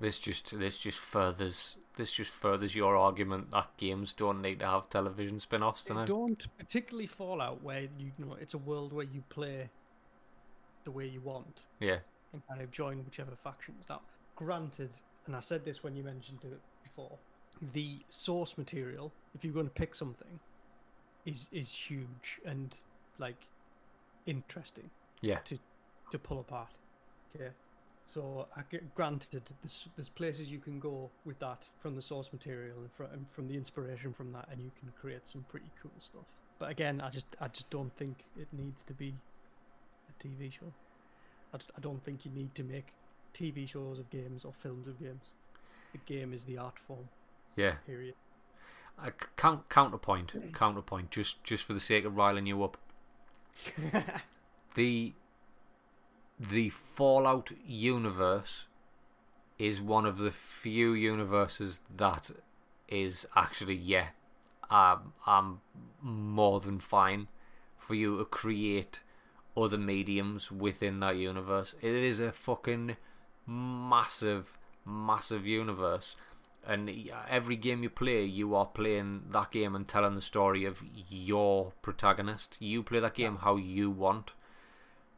This just this just furthers this just furthers your argument that games don't need to have television spin-offs, They don't don't particularly Fallout, where you know it's a world where you play the way you want Yeah, and kind of join whichever factions. Now, granted, and I said this when you mentioned it before, the source material, if you're going to pick something, is is huge and like interesting yeah, to to pull apart. Okay, so I get granted there's there's places you can go with that from the source material and from from the inspiration from that, and you can create some pretty cool stuff. But again, I just I just don't think it needs to be a TV show. I, I don't think you need to make TV shows of games or films of games. The game is the art form. Yeah. Period. Uh, count counterpoint, counterpoint. Just just for the sake of riling you up, the the Fallout universe is one of the few universes that is actually yeah, um, I'm more than fine for you to create other mediums within that universe. It is a fucking massive, massive universe. And every game you play, you are playing that game and telling the story of your protagonist. You play that game how you want.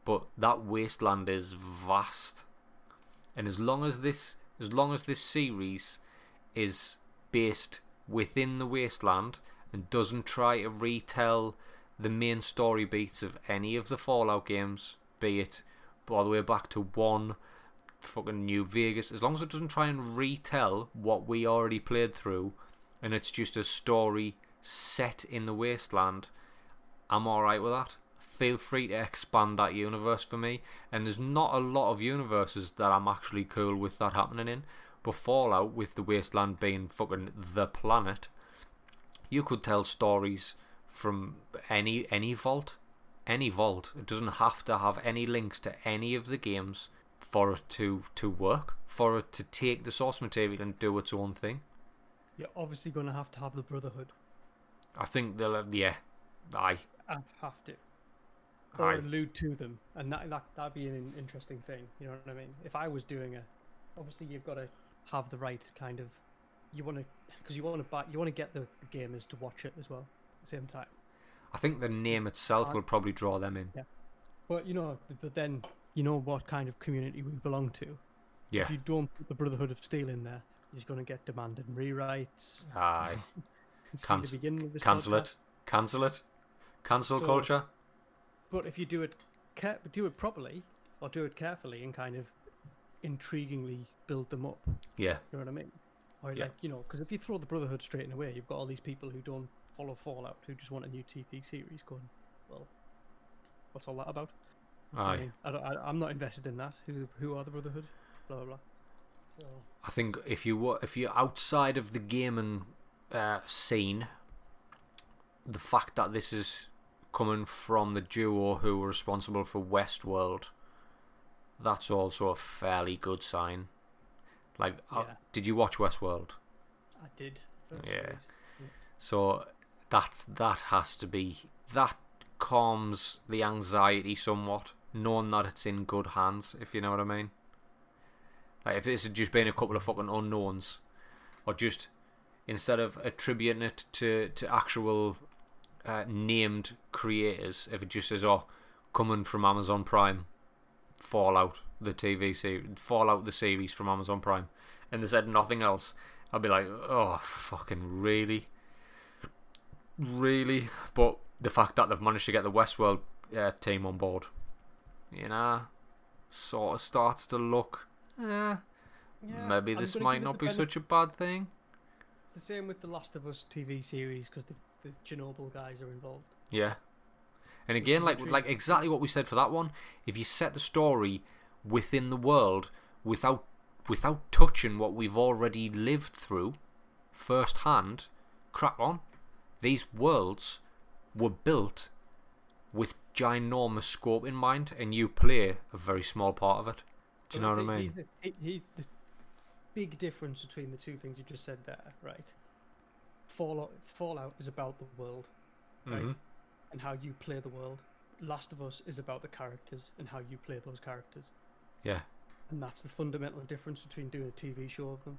But that wasteland is vast. And as long as this as long as this series is based within the wasteland and doesn't try to retell the main story beats of any of the Fallout games, be it all the way back to one fucking New Vegas, as long as it doesn't try and retell what we already played through and it's just a story set in the wasteland, I'm alright with that. Feel free to expand that universe for me. And there's not a lot of universes that I'm actually cool with that happening in. But Fallout, with the wasteland being fucking the planet, you could tell stories from any any vault, any vault. It doesn't have to have any links to any of the games for it to to work, for it to take the source material and do its own thing. You're obviously going to have to have the Brotherhood. I think they'll yeah, aye, I have to. Or aye, allude to them, and that, that that'd be an interesting thing. You know what I mean? If I was doing a, obviously you've got to have the right kind of, you want to, because you want to buy, you want to get the, the gamers to watch it as well at the same time. I think the name itself uh, will probably draw them in. Yeah. But you know, but then you know what kind of community we belong to. Yeah, If you don't put the Brotherhood of Steel in there, he's going to get demanded rewrites. aye, Canc- the beginning of this cancel podcast. it, cancel it, cancel So- culture. But if you do it, care- do it properly or do it carefully and kind of intriguingly build them up, Yeah, you know what I mean? Or Yeah. like you know, because if you throw the Brotherhood straight in away, you've got all these people who don't follow Fallout who just want a new TV series. Going, well, what's all that about? I aye. mean, I don't, I, I'm not invested in that. Who who are the Brotherhood? Blah blah blah. So I think if you were if you're outside of the gaming uh, scene, the fact that this is coming from the duo who were responsible for Westworld, that's also a fairly good sign. Like, uh, did you watch Westworld? I did. first Yeah. So that's that has to be that calms the anxiety somewhat, knowing that it's in good hands. If you know what I mean. Like if this had just been a couple of fucking unknowns, or just instead of attributing it to to actual uh, named creators, if it just says oh, coming from Amazon Prime, Fallout the TV series, Fallout the series from Amazon Prime, and they said nothing else, I'd be like, oh fucking really really. But the fact that they've managed to get the Westworld uh, team on board, you know, sort of starts to look. Eh, Yeah, maybe this might not be benef- such a bad thing. It's the same with the Last of Us TV series because the, the Chernobyl guys are involved. Yeah. And again, like like exactly what we said for that one. If you set the story within the world without without touching what we've already lived through firsthand, crack on. These worlds were built with ginormous scope in mind, and you play a very small part of it. Do you know what I mean? the, he, he, the big difference between the two things you just said there, right? Fallout, Fallout is about the world right? Mhm. and how you play the world. Last of Us is about the characters and how you play those characters. Yeah. And that's the fundamental difference between doing a TV show of them.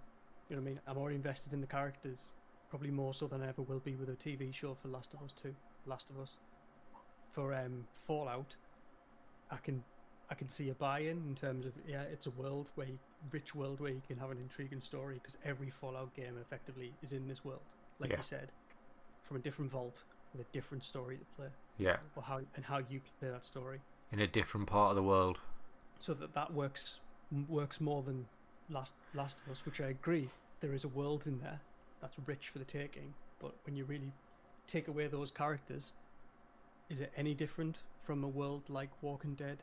You know what I mean? I'm more invested in the characters, probably more so than I ever will be with a TV show for Last of Us 2, Last of Us. For um, Fallout, I can I can see a buy-in in terms of yeah, it's a world where you, rich world where you can have an intriguing story because every Fallout game effectively is in this world, like Yeah. you said, from a different vault with a different story to play, Yeah. or how and how you play that story In a different part of the world. so that that works works more than Last Last of Us, which I agree. There is a world in there that's rich for the taking, but when you really take away those characters, is it any different from a world like Walking Dead?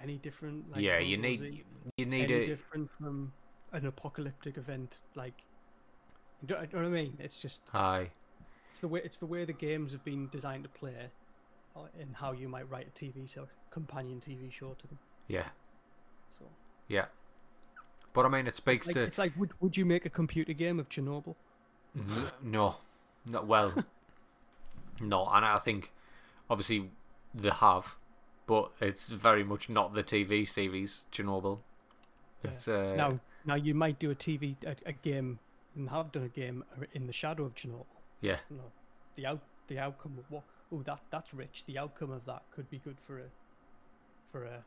Any different? Like yeah, you need Z? you need any a different from an apocalyptic event like. You know, you know what I mean? It's just aye. it's the way it's the way the games have been designed to play, uh, and how you might write a TV show, companion TV show to them. Yeah. So Yeah. But I mean, it speaks like, to it's like would would you make a computer game of Chernobyl? No, not Well, no, and I think obviously they have, but it's very much not the TV series Chernobyl. Yeah. Uh, now, now you might do a TV a, a game and have done a game in the shadow of Chernobyl. yeah, You know, the out the outcome of what? Oh, that that's rich. The outcome of that could be good for a for a.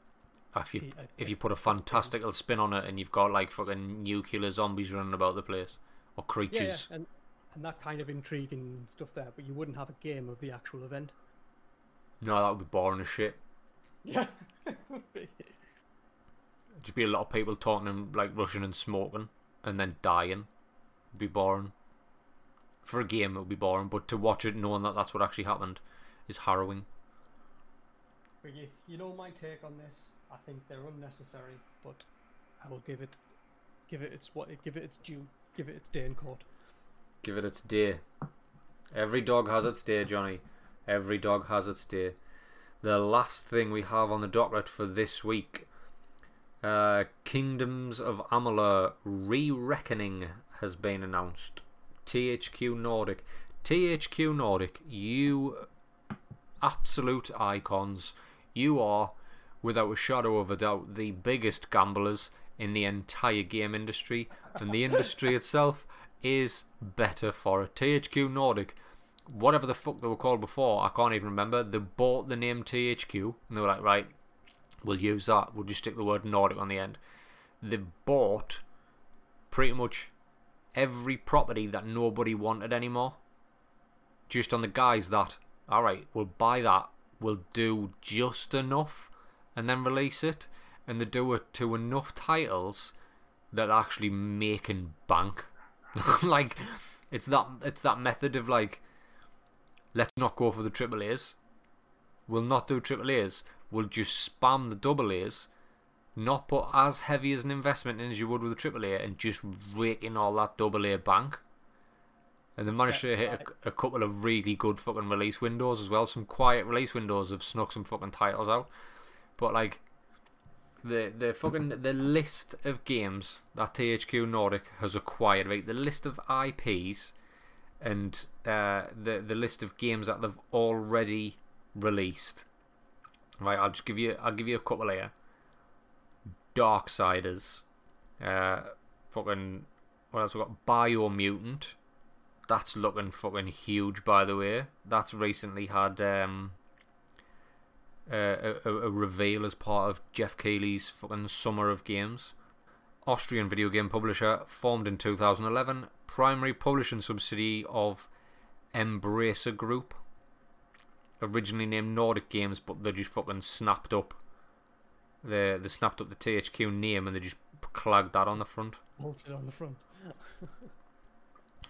if you a- if you put a fantastical spin on it and you've got like fucking nuclear zombies running about the place or yeah, yeah, creatures. and and that kind of intriguing stuff there, but you wouldn't have a game of the actual event. No, that would be boring as shit. Yeah. Just be a lot of people talking and like rushing and smoking and then dying. It'd be boring. For a game, it would be boring, but to watch it knowing that that's what actually happened is harrowing. But you, you know my take on this. I think they're unnecessary, but I will give it, give it its what, give it its due, give it its day in court. Give it its day. Every dog has its day, Johnny. Every dog has its day. The last thing we have on the docket for this week uh, Kingdoms of Amalur Re Reckoning has been announced. THQ Nordic. THQ Nordic, you absolute icons. You are, without a shadow of a doubt, the biggest gamblers in the entire game industry, and the industry itself is better for it. THQ Nordic, whatever the fuck they were called before, I can't even remember. They bought the name THQ, and they were like, right, we'll use that. We'll just stick the word Nordic on the end. They bought pretty much every property that nobody wanted anymore. Just on the guys that, alright, we'll buy that, we'll do just enough and then release it. And they do it to enough titles that actually making bank. like it's that it's that method of like let's not go for the triple A's. We'll not do triple A's. We'll just spam the double A's, not put as heavy as an investment in as you would with a triple A, and just rake in all that double A bank. And they It's managed to hit a, a couple of really good fucking release windows as well. Some quiet release windows have snuck some fucking titles out. But like the the fucking the list of games that THQ Nordic has acquired, right? The list of IPs and uh, the the list of games that they've already released. Right, I'll just give you I'll give you a couple here. Darksiders, uh, fucking what else we got? Biomutant. That's looking fucking huge, by the way. That's recently had um, a, a reveal as part of Geoff Keighley's fucking Summer of Games. Austrian video game publisher, formed in 2011, primary publishing subsidiary of Embracer Group. Originally named Nordic Games, but they just fucking snapped up. They they snapped up the THQ name and they just clagged that on the front. Bolted on the front.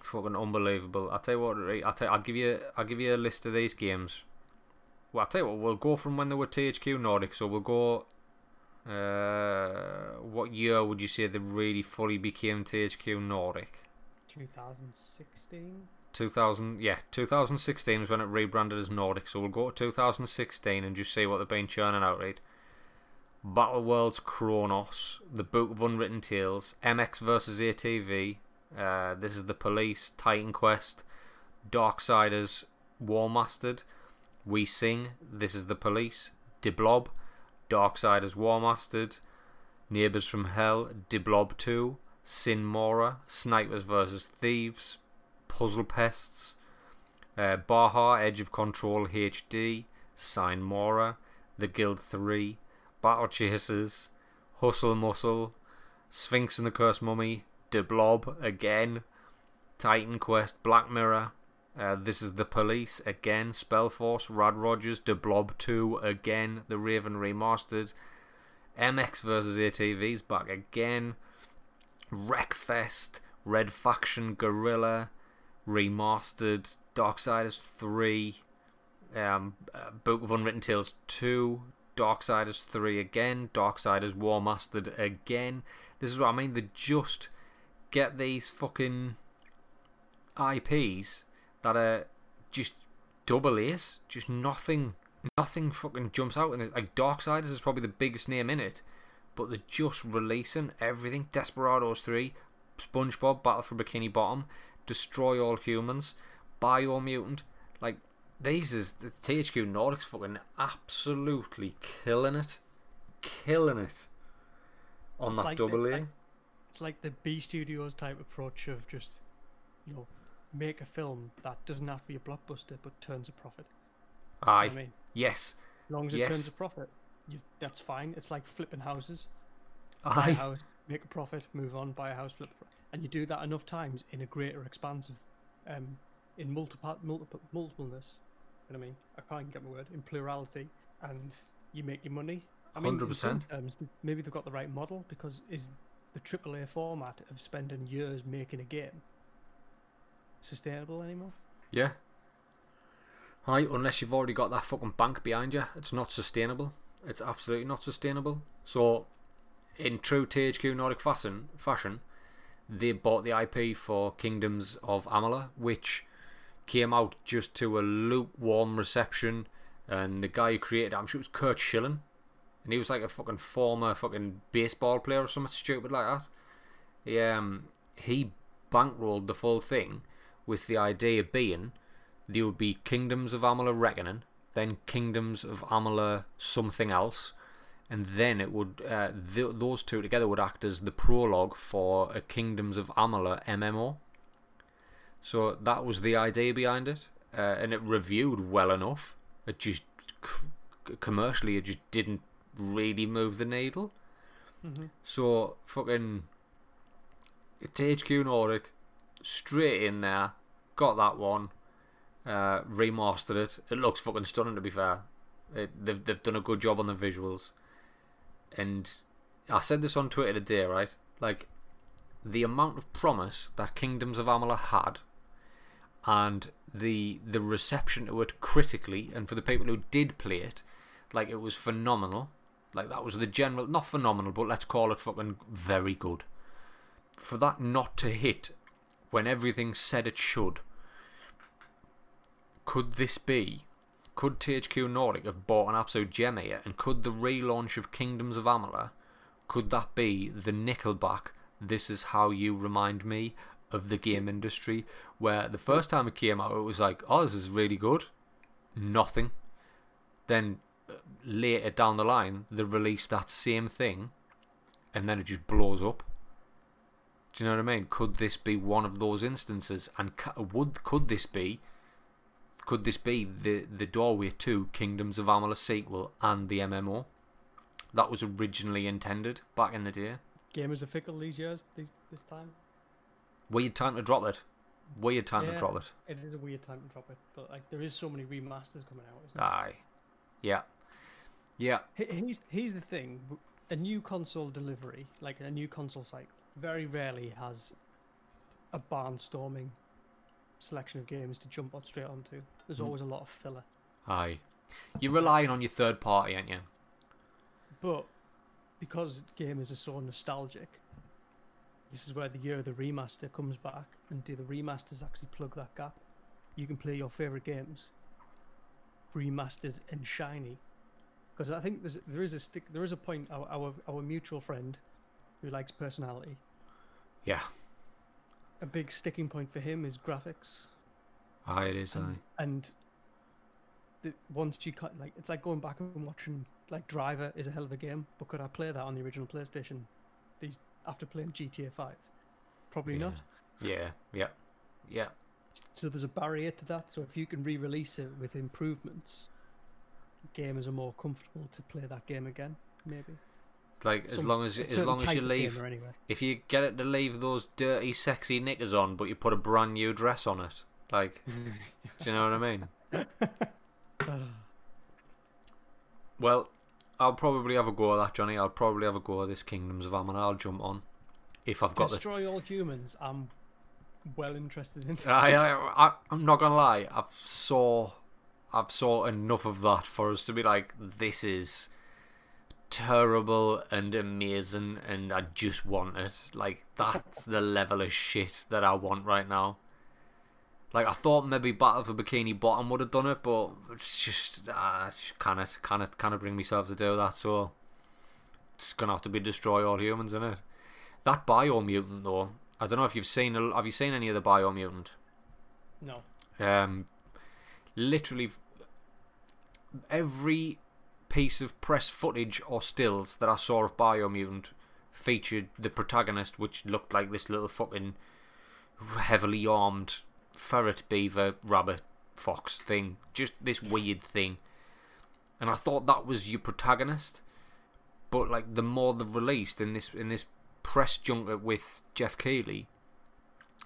Fucking unbelievable. I'll tell you what, right, I'll, tell, I'll give you I'll give you a list of these games. Well, I'll tell you what, we'll go from when they were THQ Nordic. So we'll go. Uh, what year would you say they really fully became THQ Nordic? 2016. 2000, yeah, 2016 is when it rebranded as Nordic. So we'll go to 2016 and just see what they've been churning out, right? Battle Worlds Chronos, The Book of Unwritten Tales, MX vs ATV, uh, This is the Police, Titan Quest, Darksiders, War Mastered, We Sing, This is the Police, De Blob, Darksiders War Mastered, Neighbours from Hell, De Blob 2, Sine Mora, Snipers vs Thieves, Puzzle Pests, uh, Baja Edge of Control HD, Sine Mora, The Guild 3, Battle Chasers, Hustle Muscle, Sphinx and the Cursed Mummy, De Blob again, Titan Quest, Black Mirror, uh, This is the Police again, Spellforce, Rad Rogers, De Blob 2 again, The Raven Remastered, MX vs ATV's back again, Wreckfest, Red Faction Guerrilla, Remastered, Darksiders 3, um, uh, Book of Unwritten Tales 2, Darksiders 3 again, Darksiders War Mastered again. This is what I mean, they just get these fucking IPs that are just double A's, just nothing, nothing fucking jumps out. And like Darksiders is probably the biggest name in it, but they're just releasing everything. Desperados 3, SpongeBob Battle for Bikini Bottom, Destroy All Humans, Bio Mutant, Like these is the THQ Nordic's fucking absolutely killing it, killing it on It's that like- double A. like- It's like the B Studios type approach of just, you know, make a film that doesn't have to be a blockbuster but turns a profit. You know I mean, yes, as long as it Yes. turns a profit, you, that's fine. It's like flipping houses. buy a house, make a profit, move on, buy a house, flip, and you do that enough times in a greater expanse of, um, in multiple, multiple, multipleness. You know what I mean? I can't even get my word in plurality, and you make your money. I mean, in some 100%. terms, maybe they've got the right model because is the AAA format of spending years making a game sustainable anymore? yeah. Aye, unless you've already got that fucking bank behind you, it's not sustainable. It's absolutely not sustainable. So, in true THQ Nordic fashion, fashion, they bought the IP for Kingdoms of Amalur, which came out just to a lukewarm reception. And the guy who created it, I'm sure it was Curt Schilling, and he was like a fucking former fucking baseball player or something stupid like that. He, um, he bankrolled the full thing with the idea being there would be Kingdoms of Amalur Reckoning, then Kingdoms of Amalur something else, and then it would uh, th- those two together would act as the prologue for a Kingdoms of Amalur MMO. So that was the idea behind it, uh, and it reviewed well enough. It just c- commercially, it just didn't really move the needle. Mm-hmm. So fucking THQ Nordic straight in there, got that one, uh, remastered it. It looks fucking stunning to be fair. It, they've they've done a good job on the visuals, and I said this on Twitter today, right? Like the amount of promise that Kingdoms of Amalur had, and the the reception to it critically, and for the people who did play it, like it was phenomenal. Like that was the general, not phenomenal, but let's call it fucking very good. For that not to hit when everything said it should, could this be? Could THQ Nordic have bought an absolute gem here? And could the relaunch of Kingdoms of Amalur, could that be the Nickelback? This is how you remind me of the game industry, where the first time it came out, it was like, oh, this is really good. Nothing. Then uh, later down the line, they release that same thing, and then it just blows up. Do you know what I mean? Could this be one of those instances? And would could this be? Could this be the the doorway to Kingdoms of Amalur sequel and the MMO that was originally intended back in the day? Gamers are fickle these years. These, this time, Weird time to drop it. Weird time to drop it. it is a weird time to drop it, but like there is so many remasters coming out. Isn't? Aye. Yeah. Yeah. Here's here's the thing: a new console delivery, like a new console cycle, very rarely has a barnstorming selection of games to jump on straight onto. There's Mm. always a lot of filler. Aye. You're relying on your third party, aren't you? But because gamers are so nostalgic, this is where the year of the remaster comes back, and do the remasters actually plug that gap? You can play your favorite games remastered and shiny. Because I think there's there is a stick there is a point our, our our mutual friend who likes personality. Yeah. A big sticking point for him is graphics, Aye, it is. Aye. and, and the, once you cut like it's like going back and watching like Driver is a hell of a game, but could I play that on the original PlayStation? These after playing GTA Five, probably yeah. not. Yeah. Yeah. Yeah. So there's a barrier to that. So if you can re-release it with improvements, gamers are more comfortable to play that game again. Maybe Like as long as as long as you leave anyway. if you get it to leave those dirty sexy knickers on but you put a brand new dress on it. Like do you know what I mean? Well, I'll probably have a go at that, Johnny. I'll probably have a go at this Kingdoms of Amalur. I'll jump on if I've got the Destroy all humans. I'm well interested in. I, I, I, I'm not gonna lie. I've saw, I've saw enough of that for us to be like, this is terrible and amazing, and I just want it. Like that's the level of shit that I want right now. Like I thought maybe Battle for Bikini Bottom would have done it, but it's just uh, kind of, kind of bring myself to do that. So it's gonna have to be destroy all humans, isn't it? That bio mutant though, I don't know if you've seen. Have you seen any of the Biomutant? No. Um, literally every piece of press footage or stills that I saw of Biomutant featured the protagonist, which looked like this little fucking heavily armed ferret, beaver, rabbit, fox thing. Just this weird thing. And I thought that was your protagonist. But like the more they've released in this in this press junket with Geoff Keighley,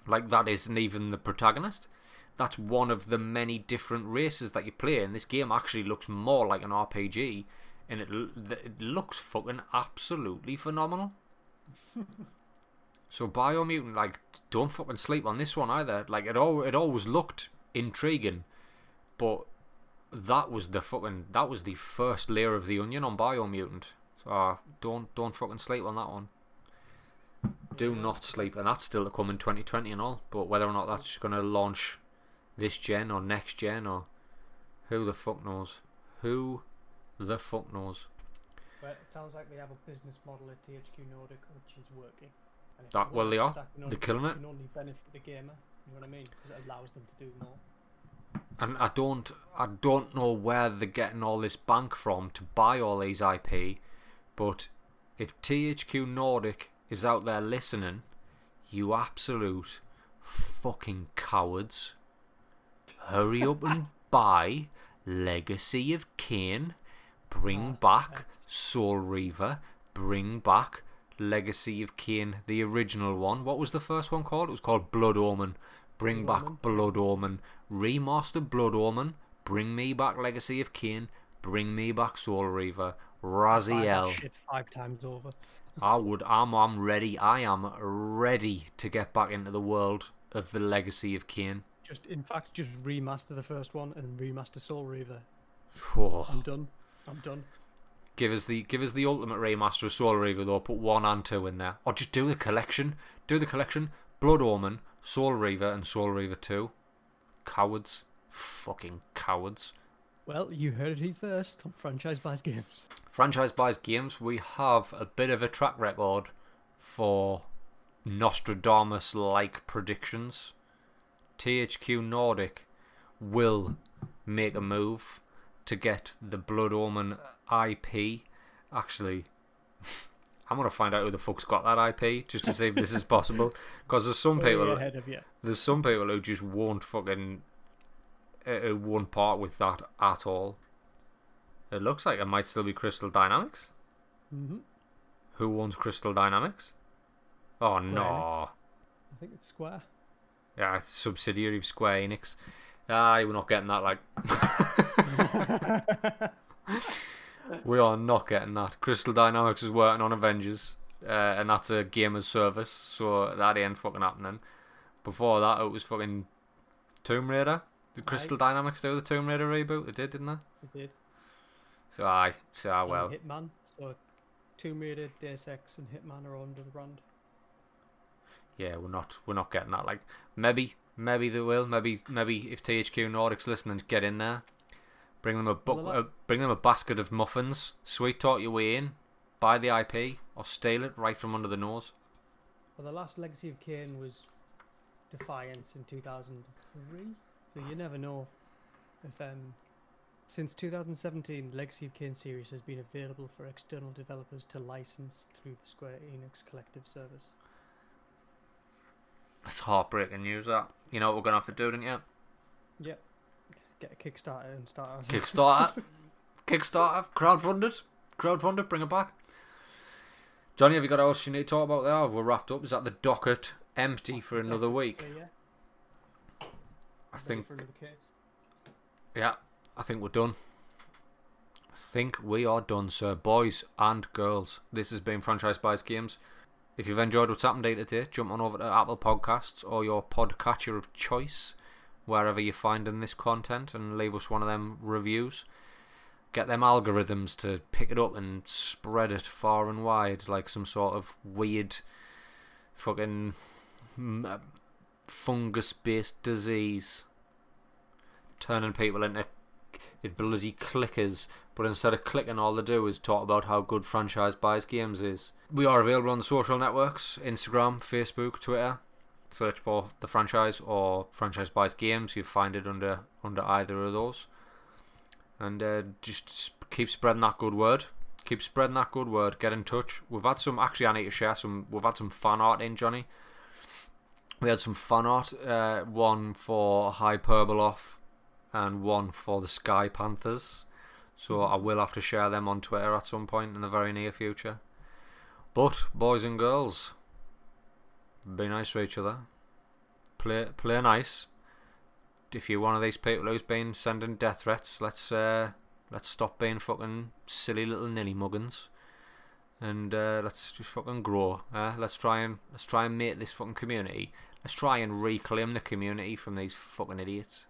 like that isn't even the protagonist. That's one of the many different races that you play, and this game actually looks more like an RPG, and it it looks fucking absolutely phenomenal. so Biomutant, like, don't fucking sleep on this one either. Like it all, it always looked intriguing, but that was the fucking that was the first layer of the onion on Biomutant. So uh, don't don't fucking sleep on that one. Do not sleep, and that's still to come in 2020 and all. But whether or not that's going to launch this gen or next gen or who the fuck knows? Who the fuck knows? But it sounds like they have a business model at THQ Nordic which is working. And That- well, they are. can They're killing it. Can only benefit the gamer. You know what I mean? Because it allows them to do more. and I don't I don't know where they're getting all this bank from to buy all these IP, but if THQ Nordic is out there listening, you absolute fucking cowards, hurry up and buy Legacy of Kain, bring Ah, back. Soul Reaver, bring back Legacy of Kain, the original one. What was the first one called? It was called Blood Omen. Bring Blood back Omen. Blood Omen. Remaster Blood Omen. Bring me back Legacy of Kain. Bring me back Soul Reaver. Raziel. shit five times over. I would. I'm. I'm ready. I am ready to get back into the world of the Legacy of Kain. Just in fact, just remaster the first one and remaster Soul Reaver. I'm done. I'm done. give us the give us the ultimate remaster of Soul Reaver though. Put one and two in there, or just do the collection. Do the collection. Blood Omen, Soul Reaver, and Soul Reaver Two. Cowards. Fucking cowards. Well, you heard it here first on Franchise Buys Games. franchise buys games, we have a bit of a track record for Nostradamus like predictions. THQ Nordic will make a move to get the Blood Omen IP. Actually, I'm gonna find out who the fuck's got that IP just to see if this is possible. Because there's some people, ahead of you. there's some people who just won't fucking uh, who won't part with that at all. It looks like it might still be Crystal Dynamics. hmm Who owns Crystal Dynamics? Oh Enix. no! I think it's Square. Yeah, subsidiary of Square Enix. Aye, we're not getting that. Like, we are not getting that. Crystal Dynamics is working on Avengers, uh, and that's a game as service, so that ain't fucking happening. Before that, it was fucking Tomb Raider. Did Crystal Dynamics do the Tomb Raider reboot? They did, didn't they? It did. So aye, so ah, And well. Hitman. So Tomb Raider, Deus Ex, and Hitman are all under the brand. Yeah, we're not we're not getting that. Like maybe maybe they will. Maybe maybe if THQ Nordic's listening, get in there. Bring them a Well, bu- they'll uh, bring them a basket of muffins. Sweet talk your way in. Buy the IP or steal it right from under the nose. Well, the last Legacy of Kain was Defiance in 2003. So you never know if um, since 2017, the Legacy of Kain series has been available for external developers to license through the Square Enix Collective Service. It's heartbreaking news. That you know what we're gonna have to do, don't you? Yep. Get a Kickstarter and start. our- Kickstarter, Kickstarter, crowdfunded, crowdfunded, bring it back. Johnny, have you got else you need to talk about there? We're wrapped up. Is that the docket empty for another week? Yeah, I think for another case. Yeah, I think we're done. I think we are done, sir. Boys and girls, this has been Franchise Buys Games. If you've enjoyed what's happened day to day, jump on over to Apple Podcasts or your podcatcher of choice, wherever you're finding this content, and leave us one of them reviews. Get them algorithms to pick it up and spread it far and wide like some sort of weird fucking mm, uh, fungus based disease turning people into bloody clickers, but instead of clicking, all they do is talk about how good franchise buys games is. We are available on the social networks Instagram, Facebook, Twitter. search for the franchise or franchise buys games. You find it under under either of those, and uh, just keep spreading that good word. Keep spreading that good word. Get in touch. We've had some actually. I need to share some. We've had some fan art in Johnny. We had some fan art. Uh, one for Hyperboloff, and one for the Sky Panthers. So I will have to share them on Twitter at some point in the very near future. But boys and girls, be nice to each other. Play play nice. If you're one of these people who's been sending death threats, let's uh, let's stop being fucking silly little nilly muggins, and uh, let's just fucking grow. Uh, let's try and let's try and make this fucking community. Let's try and reclaim the community from these fucking idiots.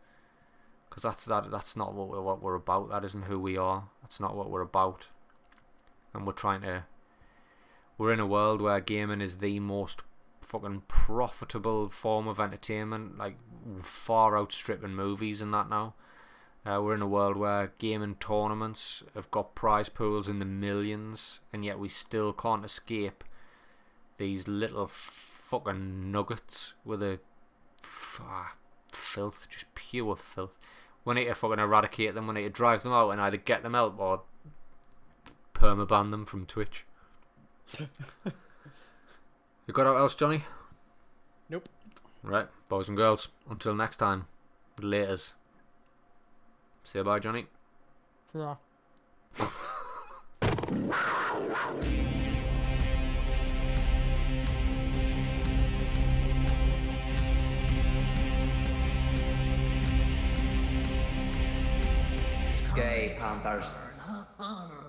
Because that's that. That's not what we're, what we're about. That isn't who we are. That's not what we're about. And we're trying to. We're in a world where gaming is the most fucking profitable form of entertainment, like far outstripping movies and that now. Uh, we're in a world where gaming tournaments have got prize pools in the millions, and yet we still can't escape these little fucking nuggets with a ah, filth, just pure filth. We need to fucking eradicate them. We need to drive them out and either get them out or permaban them from Twitch. you got out else, Johnny? Nope. Right, boys and girls. Until next time. Laters. Say bye, Johnny. Yeah. Gay Panthers.